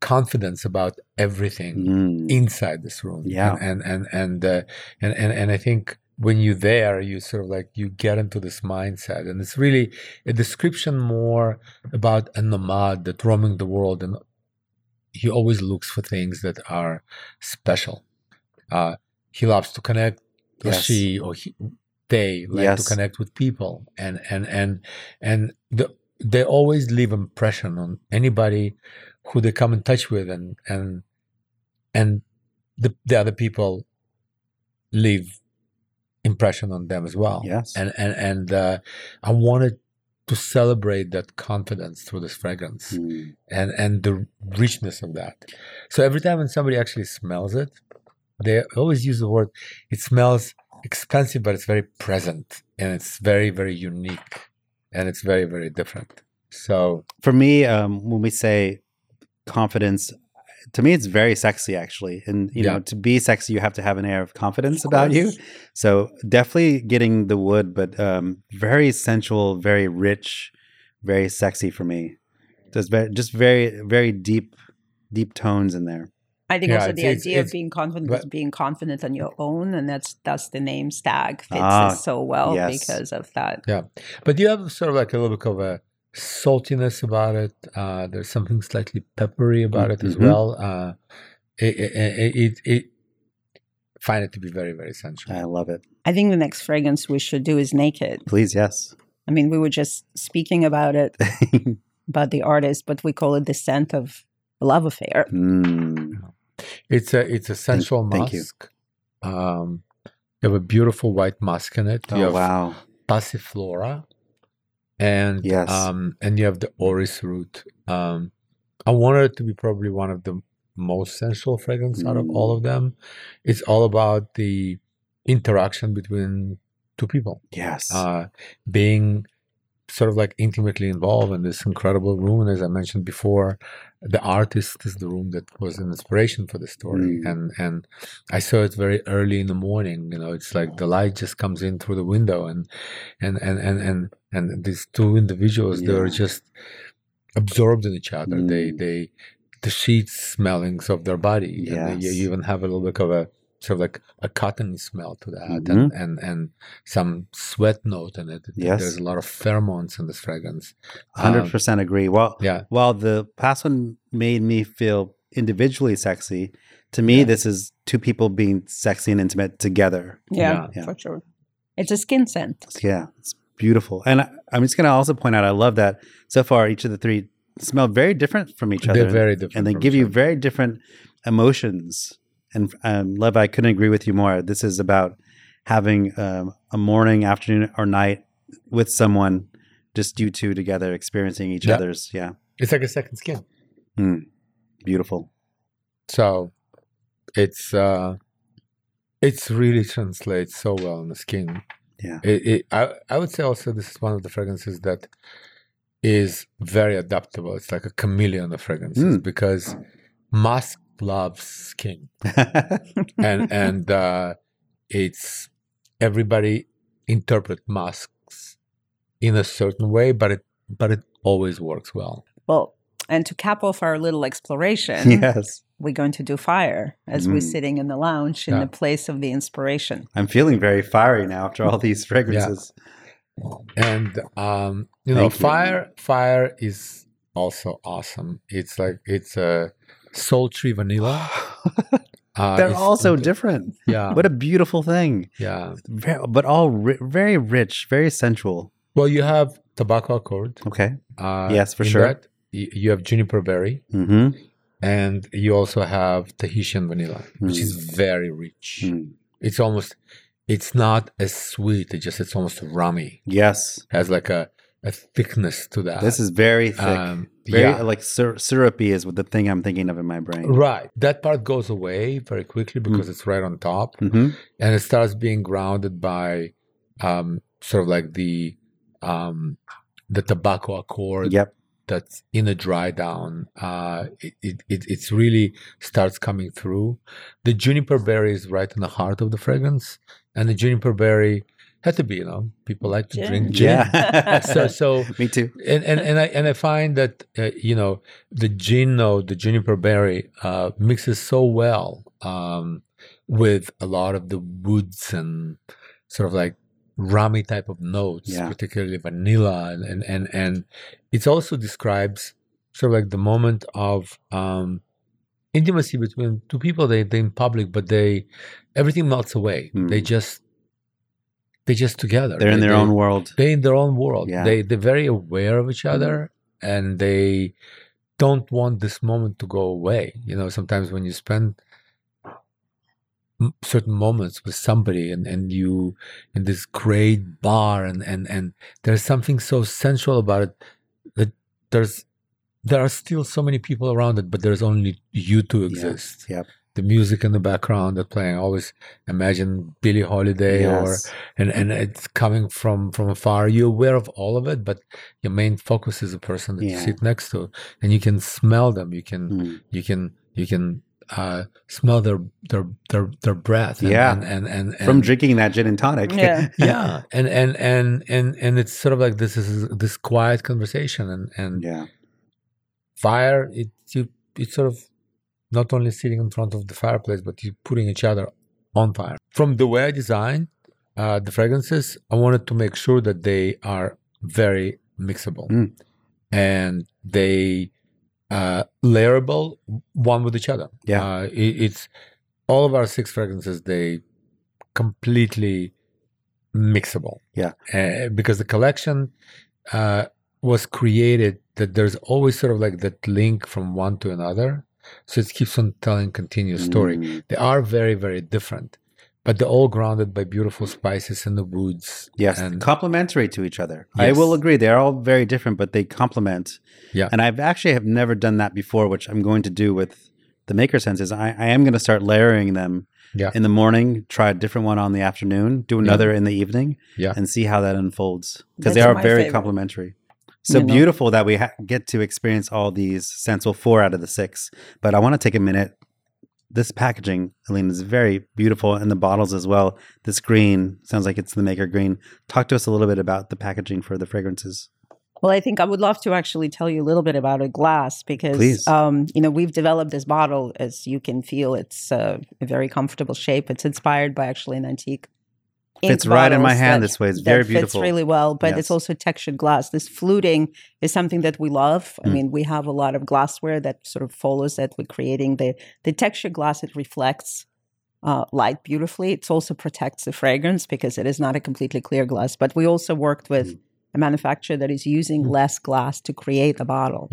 confidence about everything Mm. inside this room. Yeah. and and and uh, and, and and I think when you're there, you sort of like you get into this mindset, and it's really a description more about a nomad that roaming the world, and he always looks for things that are special. Uh, he loves to connect, or Yes. she, or he, they like Yes. to connect with people, and and and and the, they always leave impression on anybody who they come in touch with, and and and the the other people leave impression on them as well. Yes. And and and uh, I wanted to celebrate that confidence through this fragrance Mm. and and the richness of that. So every time when somebody actually smells it, they always use the word. It smells expensive, but it's very present and it's very very unique and it's very very different. So For me, um, when we say confidence, to me, it's very sexy, actually. And, you Yeah. know, to be sexy, you have to have an air of confidence about you. So definitely getting the wood, but um, very sensual, very rich, very sexy for me. Just very, just very, very deep, deep tones in there. I think Yeah, also the it's- idea of being confident but- is being confident on your own, and that's that's the name Stag fits Ah, this so well yes. because of that. Yeah, but you have sort of like a little bit of a saltiness about it. Uh, there's something slightly peppery about it as Mhm. well. Uh, it, it, it, it find it to be very very sensual. I love it. I think the next fragrance we should do is Naked. Please, yes. I mean, we were just speaking about it, <laughs> about the artist, but we call it the scent of love affair. Mm. It's a it's a sensual thank you. Um, you have a beautiful white musk in it. You Oh, have wow. passiflora, and Yes. um, and you have the orris root. Um, I wanted it to be probably one of the most sensual fragrance out of all Mm. of them. It's all about the interaction between two people, Yes. uh, being sort of like intimately involved in this incredible room. And as I mentioned before, the artist is the room that was an inspiration for the story. Mm. And and I saw it very early in the morning. You know, it's like the light just comes in through the window, and and and and and, and these two individuals they're just absorbed in each other. They Mm. they the sheets smellings of their body. And Yes. you even have a little bit of a sort of like a cottony smell to that Mm-hmm. and, and and some sweat note in it. Yes. There's a lot of pheromones in this fragrance. Hundred Um, percent agree. Well, yeah. while the past one made me feel individually sexy, to me Yeah. this is two people being sexy and intimate together. Yeah, Yeah. for sure. It's a skin scent. Yeah, it's beautiful. And I, I'm just going to also point out, I love that so far each of the three smell very different from each other. They're very different. and they give you other. very different emotions. And um, Lev, I couldn't agree with you more. This is about having um, a morning, afternoon, or night with someone, just you two together, experiencing each Yeah. other's. Yeah, It's like a second skin. Mm. beautiful. So it's uh it's really translates so well on the skin. Yeah. It, it I I would say also this is one of the fragrances that is very adaptable. It's like a chameleon of fragrances Mm. because musk loves King, <laughs> and and uh it's everybody interpret masks in a certain way, but it but it always works well. Well, and to cap off our little exploration, yes, we're going to do fire as we're Mm. sitting in the lounge in Yeah. the place of the inspiration. I'm feeling very fiery now after all these fragrances. and um you know Thank you. fire fire is also awesome it's like it's a sultry vanilla <sighs> uh, They're all so different. yeah What a beautiful thing. yeah Very, but all ri- very rich, very sensual. well you have tobacco accord Okay. uh Yes, for sure. that. You have juniper berry Mm-hmm. and you also have tahitian vanilla which is very rich Mm. it's almost it's not as sweet it just it's almost rummy Yes. has like a a thickness to that This is very thick. um very yeah like sir- syrupy is what the thing I'm thinking of in my brain. Right. That part goes away very quickly Mm. because it's right on top Mm-hmm. and it starts being grounded by um sort of like the um the tobacco accord Yep. that's in a dry down. Uh it, it it it's really starts coming through. The juniper berry is right in the heart of the fragrance. And the juniper berry had to be, you know, people like to Gin. drink gin. Yeah. <laughs> so so <laughs> Me too. and and and I and I find that uh, you know the gin note, the juniper berry, uh, mixes so well um, with a lot of the woods and sort of like rummy type of notes, Yeah. particularly vanilla, and and and, and it also describes sort of like the moment of um, intimacy between two people. They they in public, but they everything melts away. Hmm. They just they just together. They're in They- their they- own world. they in their own world. Yeah. They they're very aware of each other and they don't want this moment to go away. You know, sometimes when you spend certain moments with somebody and, and you in this great bar and, and, and there's something so sensual about it that there's there are still so many people around it, but there's only you to exist. Yep. The music in the background that playing. I always imagine Billie Holiday or and and it's coming from from afar you're aware of all of it but your main focus is the person that you sit next to and you can smell them you can Mm. you can you can uh smell their their their their breath and, Yeah. and and, and, From and- drinking that gin and tonic. Yeah. <laughs> yeah and and and and and it's sort of like this is this quiet conversation and and yeah. fire it you it's sort of not only sitting in front of the fireplace but you putting each other on fire from the way i designed uh, the fragrances i wanted to make sure that they are very mixable Mm. and they uh, layerable one with each other Yeah. uh, it, it's all of our six fragrances they completely mixable Yeah. uh, because the collection uh, was created that there's always sort of like that link from one to another so it keeps on telling continuous story Mm. they are very very different but they're all grounded by beautiful spices in the woods Yes, and complementary to each other. I will agree. They're all very different, but they complement. Yeah. And I've actually have never done that before, which I'm going to do with the maker senses. I, I am going to start layering them Yeah. in the morning, try a different one on the afternoon, do another in the evening, Yeah. and see how that unfolds because they are very favorite. complementary. So You know. beautiful that we ha- get to experience all these scents. Well, four out of the six. But I want to take a minute. This packaging, Alina, is very beautiful, and the bottles as well. This green sounds like it's the Maker Green. Talk to us a little bit about the packaging for the fragrances. Well, I think I would love to actually tell you a little bit about a glass because, um, you know, we've developed this bottle. As you can feel, it's uh, a very comfortable shape. It's inspired by actually an antique. Fits right in my hand that- this way. It's very Fits really well, but Yes. it's also textured glass. This fluting is something that we love. I Mm. mean, we have a lot of glassware that sort of follows that. We're creating the the textured glass. It reflects uh, light beautifully. It also protects the fragrance because it is not a completely clear glass. But we also worked with Mm. a manufacturer that is using Mm. less glass to create the bottle.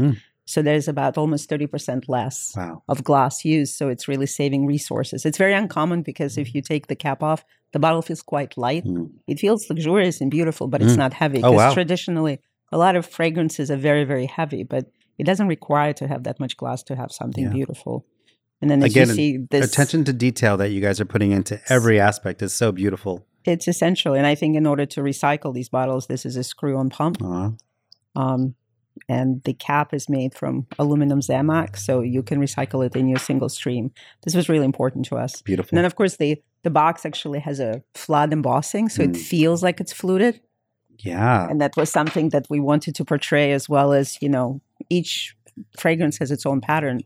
Mm. So there's about almost 30% less Wow. of glass used. So it's really saving resources. It's very uncommon because if you take the cap off, the bottle feels quite light. Mm. It feels luxurious and beautiful, but it's Mm. not heavy. Oh, Because wow. traditionally, a lot of fragrances are very, very heavy, but it doesn't require to have that much glass to have something Yeah. beautiful. And then Again, you see this Attention to detail that you guys are putting into every aspect is so beautiful. it's essential. And I think in order to recycle these bottles, this is a screw-on pump. Aw. Um, and the cap is made from aluminum Zamac, so you can recycle it in your single stream. This was really important to us. Beautiful. And then, of course, the the box actually has a flood embossing, so Mm. it feels like it's fluted. yeah. And that was something that we wanted to portray, as well as you know, each fragrance has its own pattern.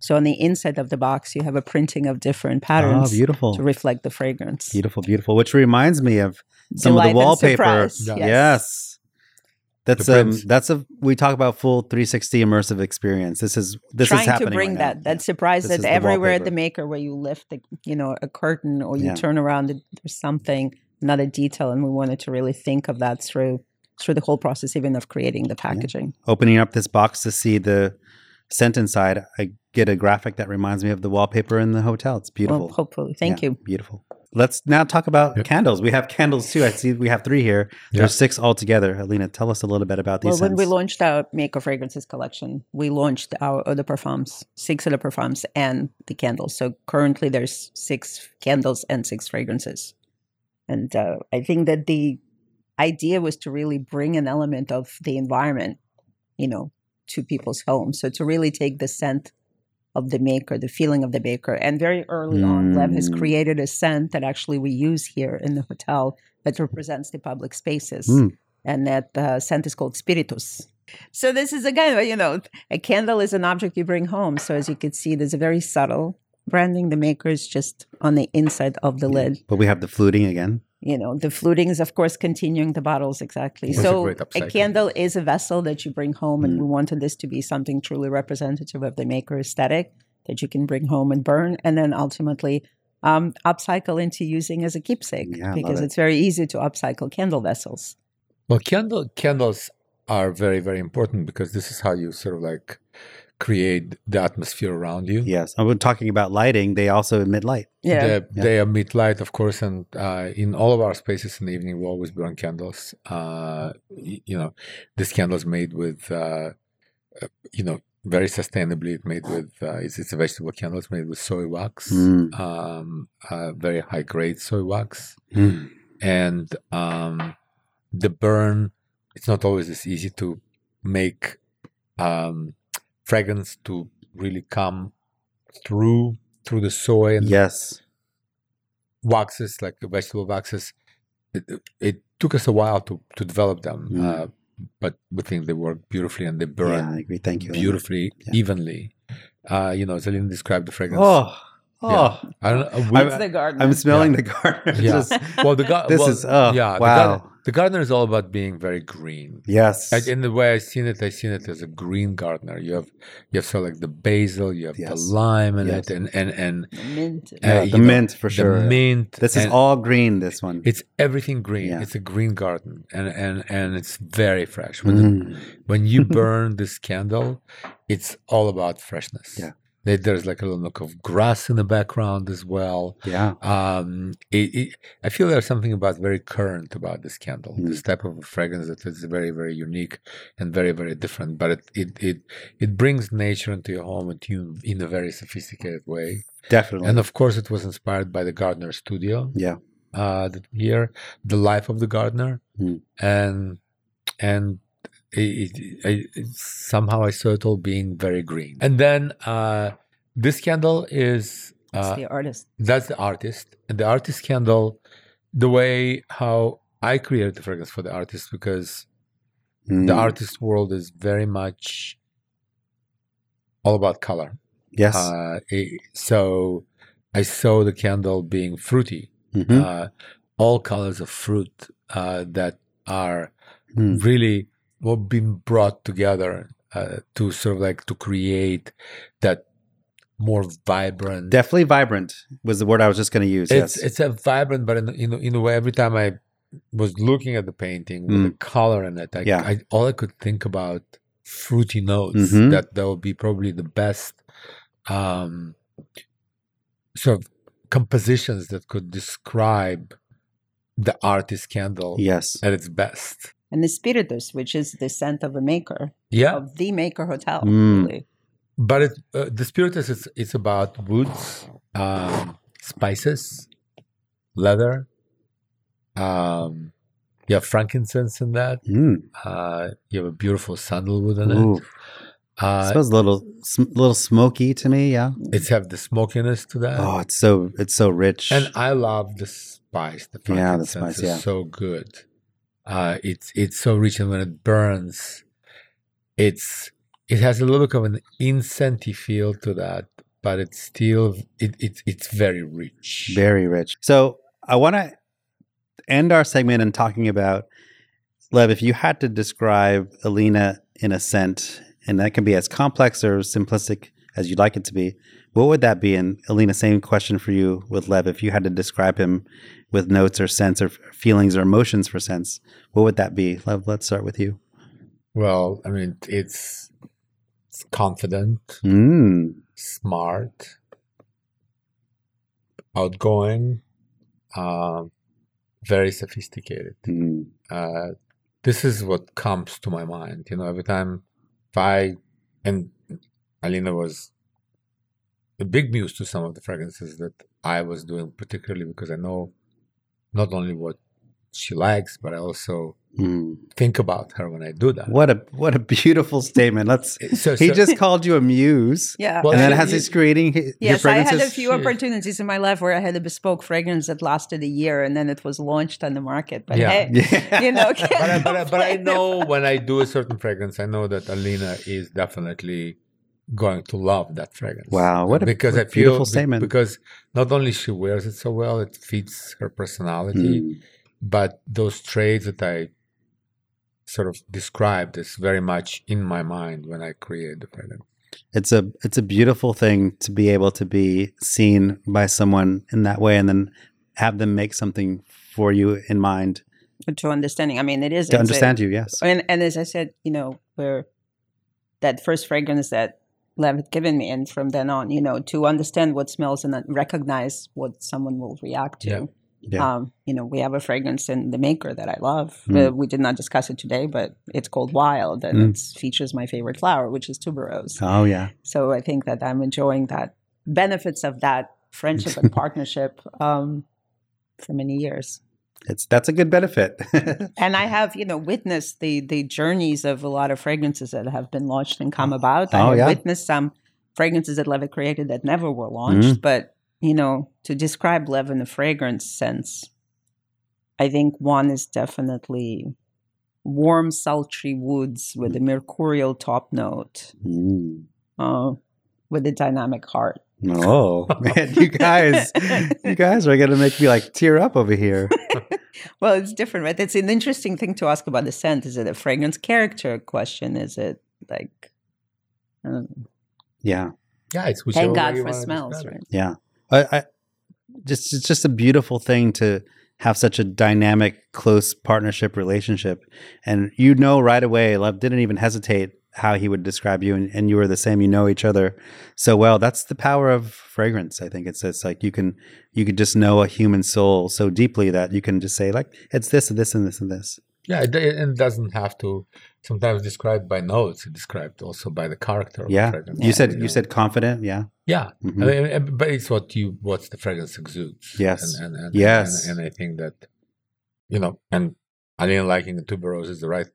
So on the inside of the box, you have a printing of different patterns. Oh, patterns beautiful. to reflect the fragrance. Beautiful, beautiful. Which reminds me of some Delight of the wallpaper. surprise, Yes. Yes. That's The um that's a we talk about full 360 immersive experience. This is this trying is happening to bring right that now. that surprise This that is the everywhere at the maker where you lift the you know a curtain or you Yeah. turn around and there's something another detail and we wanted to really think of that through through the whole process even of creating the packaging Opening up this box to see the scent inside, I get a graphic that reminds me of the wallpaper in the hotel. It's beautiful. well hopefully thank Yeah, you Beautiful. Let's now talk about Yep. candles. We have candles too. I see we have three here. Yeah. There's six altogether. Alina, tell us a little bit about these. well these when we launched our maker fragrances collection we launched our eau de parfums six eau de parfums and the candles so currently there's six candles and six fragrances and uh, i think that the idea was to really bring an element of the environment you know to people's homes so to really take the scent of the maker the feeling of the maker and very early on lev has Mm. created a scent that actually we use here in the hotel that represents the public spaces Mm. and that uh, scent is called spiritus. So this is again, you know, a candle is an object you bring home. So as you can see, there's a very subtle branding. The makers just on the inside of the lid. But we have the fluting again. You know, the fluting is of course continuing the bottles exactly. That's so great a candle is a vessel that you bring home, and Mm. we wanted this to be something truly representative of the maker aesthetic that you can bring home and burn, and then ultimately. Um, upcycle into using as a keepsake Yeah, I love because it. it's very easy to upcycle candle vessels. Well, candle candles are very very important because this is how you sort of like create the atmosphere around you. Yes. And we're talking about lighting. They also emit light. Yeah, They, Yeah. they emit light, of course, and uh, in all of our spaces in the evening, we always burn candles. Uh, you know, this candle is made with, uh, uh, you know, very sustainably. It's made with, uh, it's, it's a vegetable candle. It's made with soy wax, Mm. um, uh, very high grade soy wax, Mm. and um, the burn. It's not always as easy to make um, fragrance to really come through through the soy and Yes. waxes, like the vegetable waxes, it, it took us a while to, to develop them, Mm. uh, but we think they work beautifully and they Yeah, burn I agree. Thank you. Alina. beautifully, Yeah. evenly. Uh, you know, Zelina described the fragrance. Oh, oh. Yeah. I don't know. we- it's the garden. I'm smelling the garden. Yeah. <laughs> Just- well, the gar- This well, is- oh, yeah. The, wow. Garden, the gardener is all about being very green. yes. Like, in the way I've seen it, I've seen it as a green gardener. You have you have sort of like the basil, you have the lime in Yes. it, and and and The mint. Yeah, uh, the you know, mint for the sure. mint. this is all green. This one. It's everything green. Yeah. It's a green garden, and and and it's very fresh. When the, Mm. when you <laughs> burn this candle, it's all about freshness. Yeah. There- There's like a little nook of grass in the background as well. Yeah. Um, it, it, I feel there's something about very current about this candle. Mm. This type of fragrance that is very, very unique and very, very different. But it it it, it brings nature into your home and you in a very sophisticated way. Definitely. And of course, it was inspired by the Gardener Studio. yeah. Uh, the- here, the life of the gardener, Mm. and and it, it, it, somehow I saw it all being very green. And then uh, this candle is uh, the artist. that's the artist, and the artist candle, the way how I created the fragrance for the artist because the Mm. artist world is very much all about color. Yes. Uh, it- so I saw the candle being fruity, Mhm. uh, all colors of fruit uh, that are Mm. really well being brought together uh, to sort of like to create that more vibrant. Definitely vibrant was the word I was just going to use. it's yes. it's a vibrant, but in in, in a way, every time I was looking at the painting with the color in it, I, Mm. Yeah. I all I could think about fruity notes Mhm. that that would be probably the best um, sort of compositions that could describe the artist candle yes. at its best. And the spiritus, which is the scent of a maker, Yeah, of the maker hotel, Mm. really. but it, uh, the spiritus is it's about woods, um, spices, leather. Um, you have frankincense in that. Mm. Uh, you have a beautiful sandalwood in Ooh. it. Uh, smells a little, sm- little smoky to me. Yeah. it's have the smokiness to that. Oh, it's so it's so rich. And I love the spice. The Yeah, the frankincense spice, is so good. Uh, it's it's so rich, and when it burns, it's it has a little bit of an incensey feel to that, but it's still it, it it's very rich. very rich. So I want to end our segment in talking about Lev. If you had to describe Alina in a scent, and that can be as complex or simplistic as you'd like it to be, what would that be? And Alina, same question for you with Lev. If you had to describe him with notes or sense or feelings or emotions for sense, what would that be? Lev, let's start with you. Well, I mean, it's, it's confident, Mm. smart, outgoing, um, very sophisticated. Mm. uh, this is what comes to my mind. You know, every time if I and Alina was a big muse to some of the fragrances that I was doing, particularly because I know not only what she likes, but I also Mm. think about her when I do that. What a what a beautiful statement. Let's. So, He so- just called you a muse, Yeah. Well, and then so as he's creating his, your Yes, I had a few opportunities in my life where I had a bespoke fragrance that lasted a year and then it was launched on the market. But Yeah. hey, Yeah. <laughs> you know, but I, but, I, but I <laughs> know when I do a certain fragrance, I know that Alina is definitely going to love that fragrance. Wow, what a- because what I a feel beautiful be- statement. Because not only she wears it so well, it fits her personality, Mm. but those traits that I sort of described is very much in my mind when I create the fragrance. it's a it's a beautiful thing to be able to be seen by someone in that way and then have them make something for you in mind to understanding. I mean, it is to it's a- understand you yes and and as I said, you know, where that first fragrance that Lev had given me, and from then on, you know, to understand what smells and recognize what someone will react to. Yeah. Yeah. Um, you know, we have a fragrance in the maker that I love. Mm. Uh, we did not discuss it today, but it's called Wild, and Mm. it features my favorite flower, which is tuberose. oh yeah So I think that I'm enjoying that benefits of that friendship <laughs> and partnership um, for many years. It's that's a good benefit <laughs> And I have, you know, witnessed the the journeys of a lot of fragrances that have been launched and come about. I Oh, have yeah. witnessed some fragrances that Levitt created that never were launched. Mm. But, you know, to describe Lev in a fragrance sense, I think one is definitely warm, sultry woods with a mercurial top note, Mm. uh, with a dynamic heart. Oh <laughs> man you guys you guys are gonna make me like tear up over here <laughs> Well, it's different, right? It's an interesting thing to ask about the scent. Is it a fragrance character question? Is it like, I don't know. yeah Yeah, it's whichever thank God for smells, right? Yeah, I, I just it's just a beautiful thing to have such a dynamic, close partnership relationship, and you know right away. Lev didn't even hesitate how he would describe you, and, and you were the same. You know each other so well. That's the power of fragrance. I think it's it's like you can you could just know a human soul so deeply that you can just say like it's this and this and this and this. Yeah, it, it doesn't have to sometimes described by notes. It's described also by the character. Of yeah. the fragrance, You said know. you said confident. Yeah. yeah. Mhm. I mean, but it's what you what the fragrance exudes. Yes. and, and, and, Yes. and, and I think that you know, and Alina liking the tuberose is the right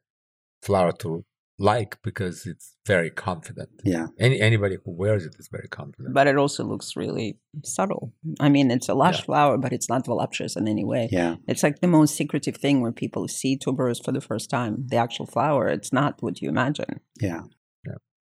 flower to like because it's very confident. Yeah. Any anybody who wears it is very confident. But it also looks really subtle. I mean, it's a lush Yeah. flower, but it's not voluptuous in any way. Yeah. It's like the most secretive thing when people see tuberose for the first time. The actual flower, it's not what you imagine. Yeah.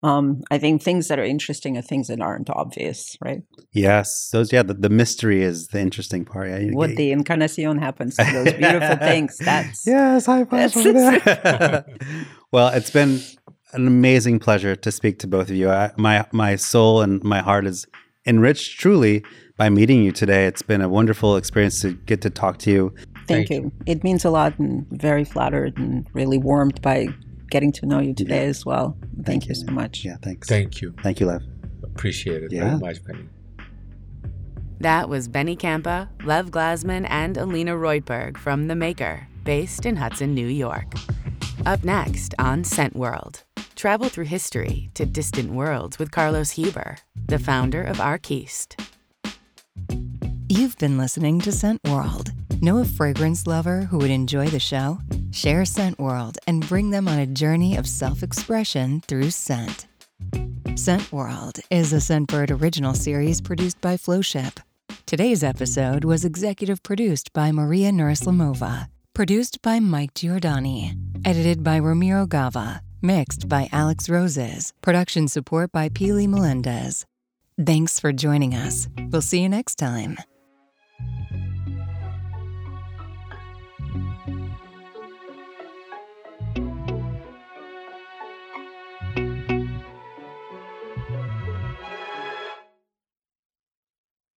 Um, I think things that are interesting are things that aren't obvious, right? Yes. Those. Yeah. The, the mystery is the interesting part. Yeah. What get- the incarnacion happens to those <laughs> beautiful things. That's Yes, high five That's- over there. <laughs> <laughs> well, it's been an amazing pleasure to speak to both of you. I, my my soul and my heart is enriched truly by meeting you today. It's been a wonderful experience to get to talk to you. Thank, Thank you. It means a lot and very flattered and really warmed by getting to know you today as well. Thank, you you. so much. Yeah, thanks. Thank you. Thank you, Lev. Appreciate it Yeah. very much, Benny. That was Benny Campa, Lev Glazman, and Alina Roytberg from The Maker, based in Hudson, New York. Up next on Scent World, travel through history to distant worlds with Carlos Huber, the founder of Arquiste. You've been listening to Scent World. Know a fragrance lover who would enjoy the show? Share Scent World and bring them on a journey of self expression through scent. Scent World is a Scentbird original series produced by Flowship. Today's episode was executive produced by Maria Nurislamova, produced by Mike Giordani, edited by Ramiro Gava, mixed by Alex Roses, production support by Pili Melendez. Thanks for joining us. We'll see you next time. Thank you.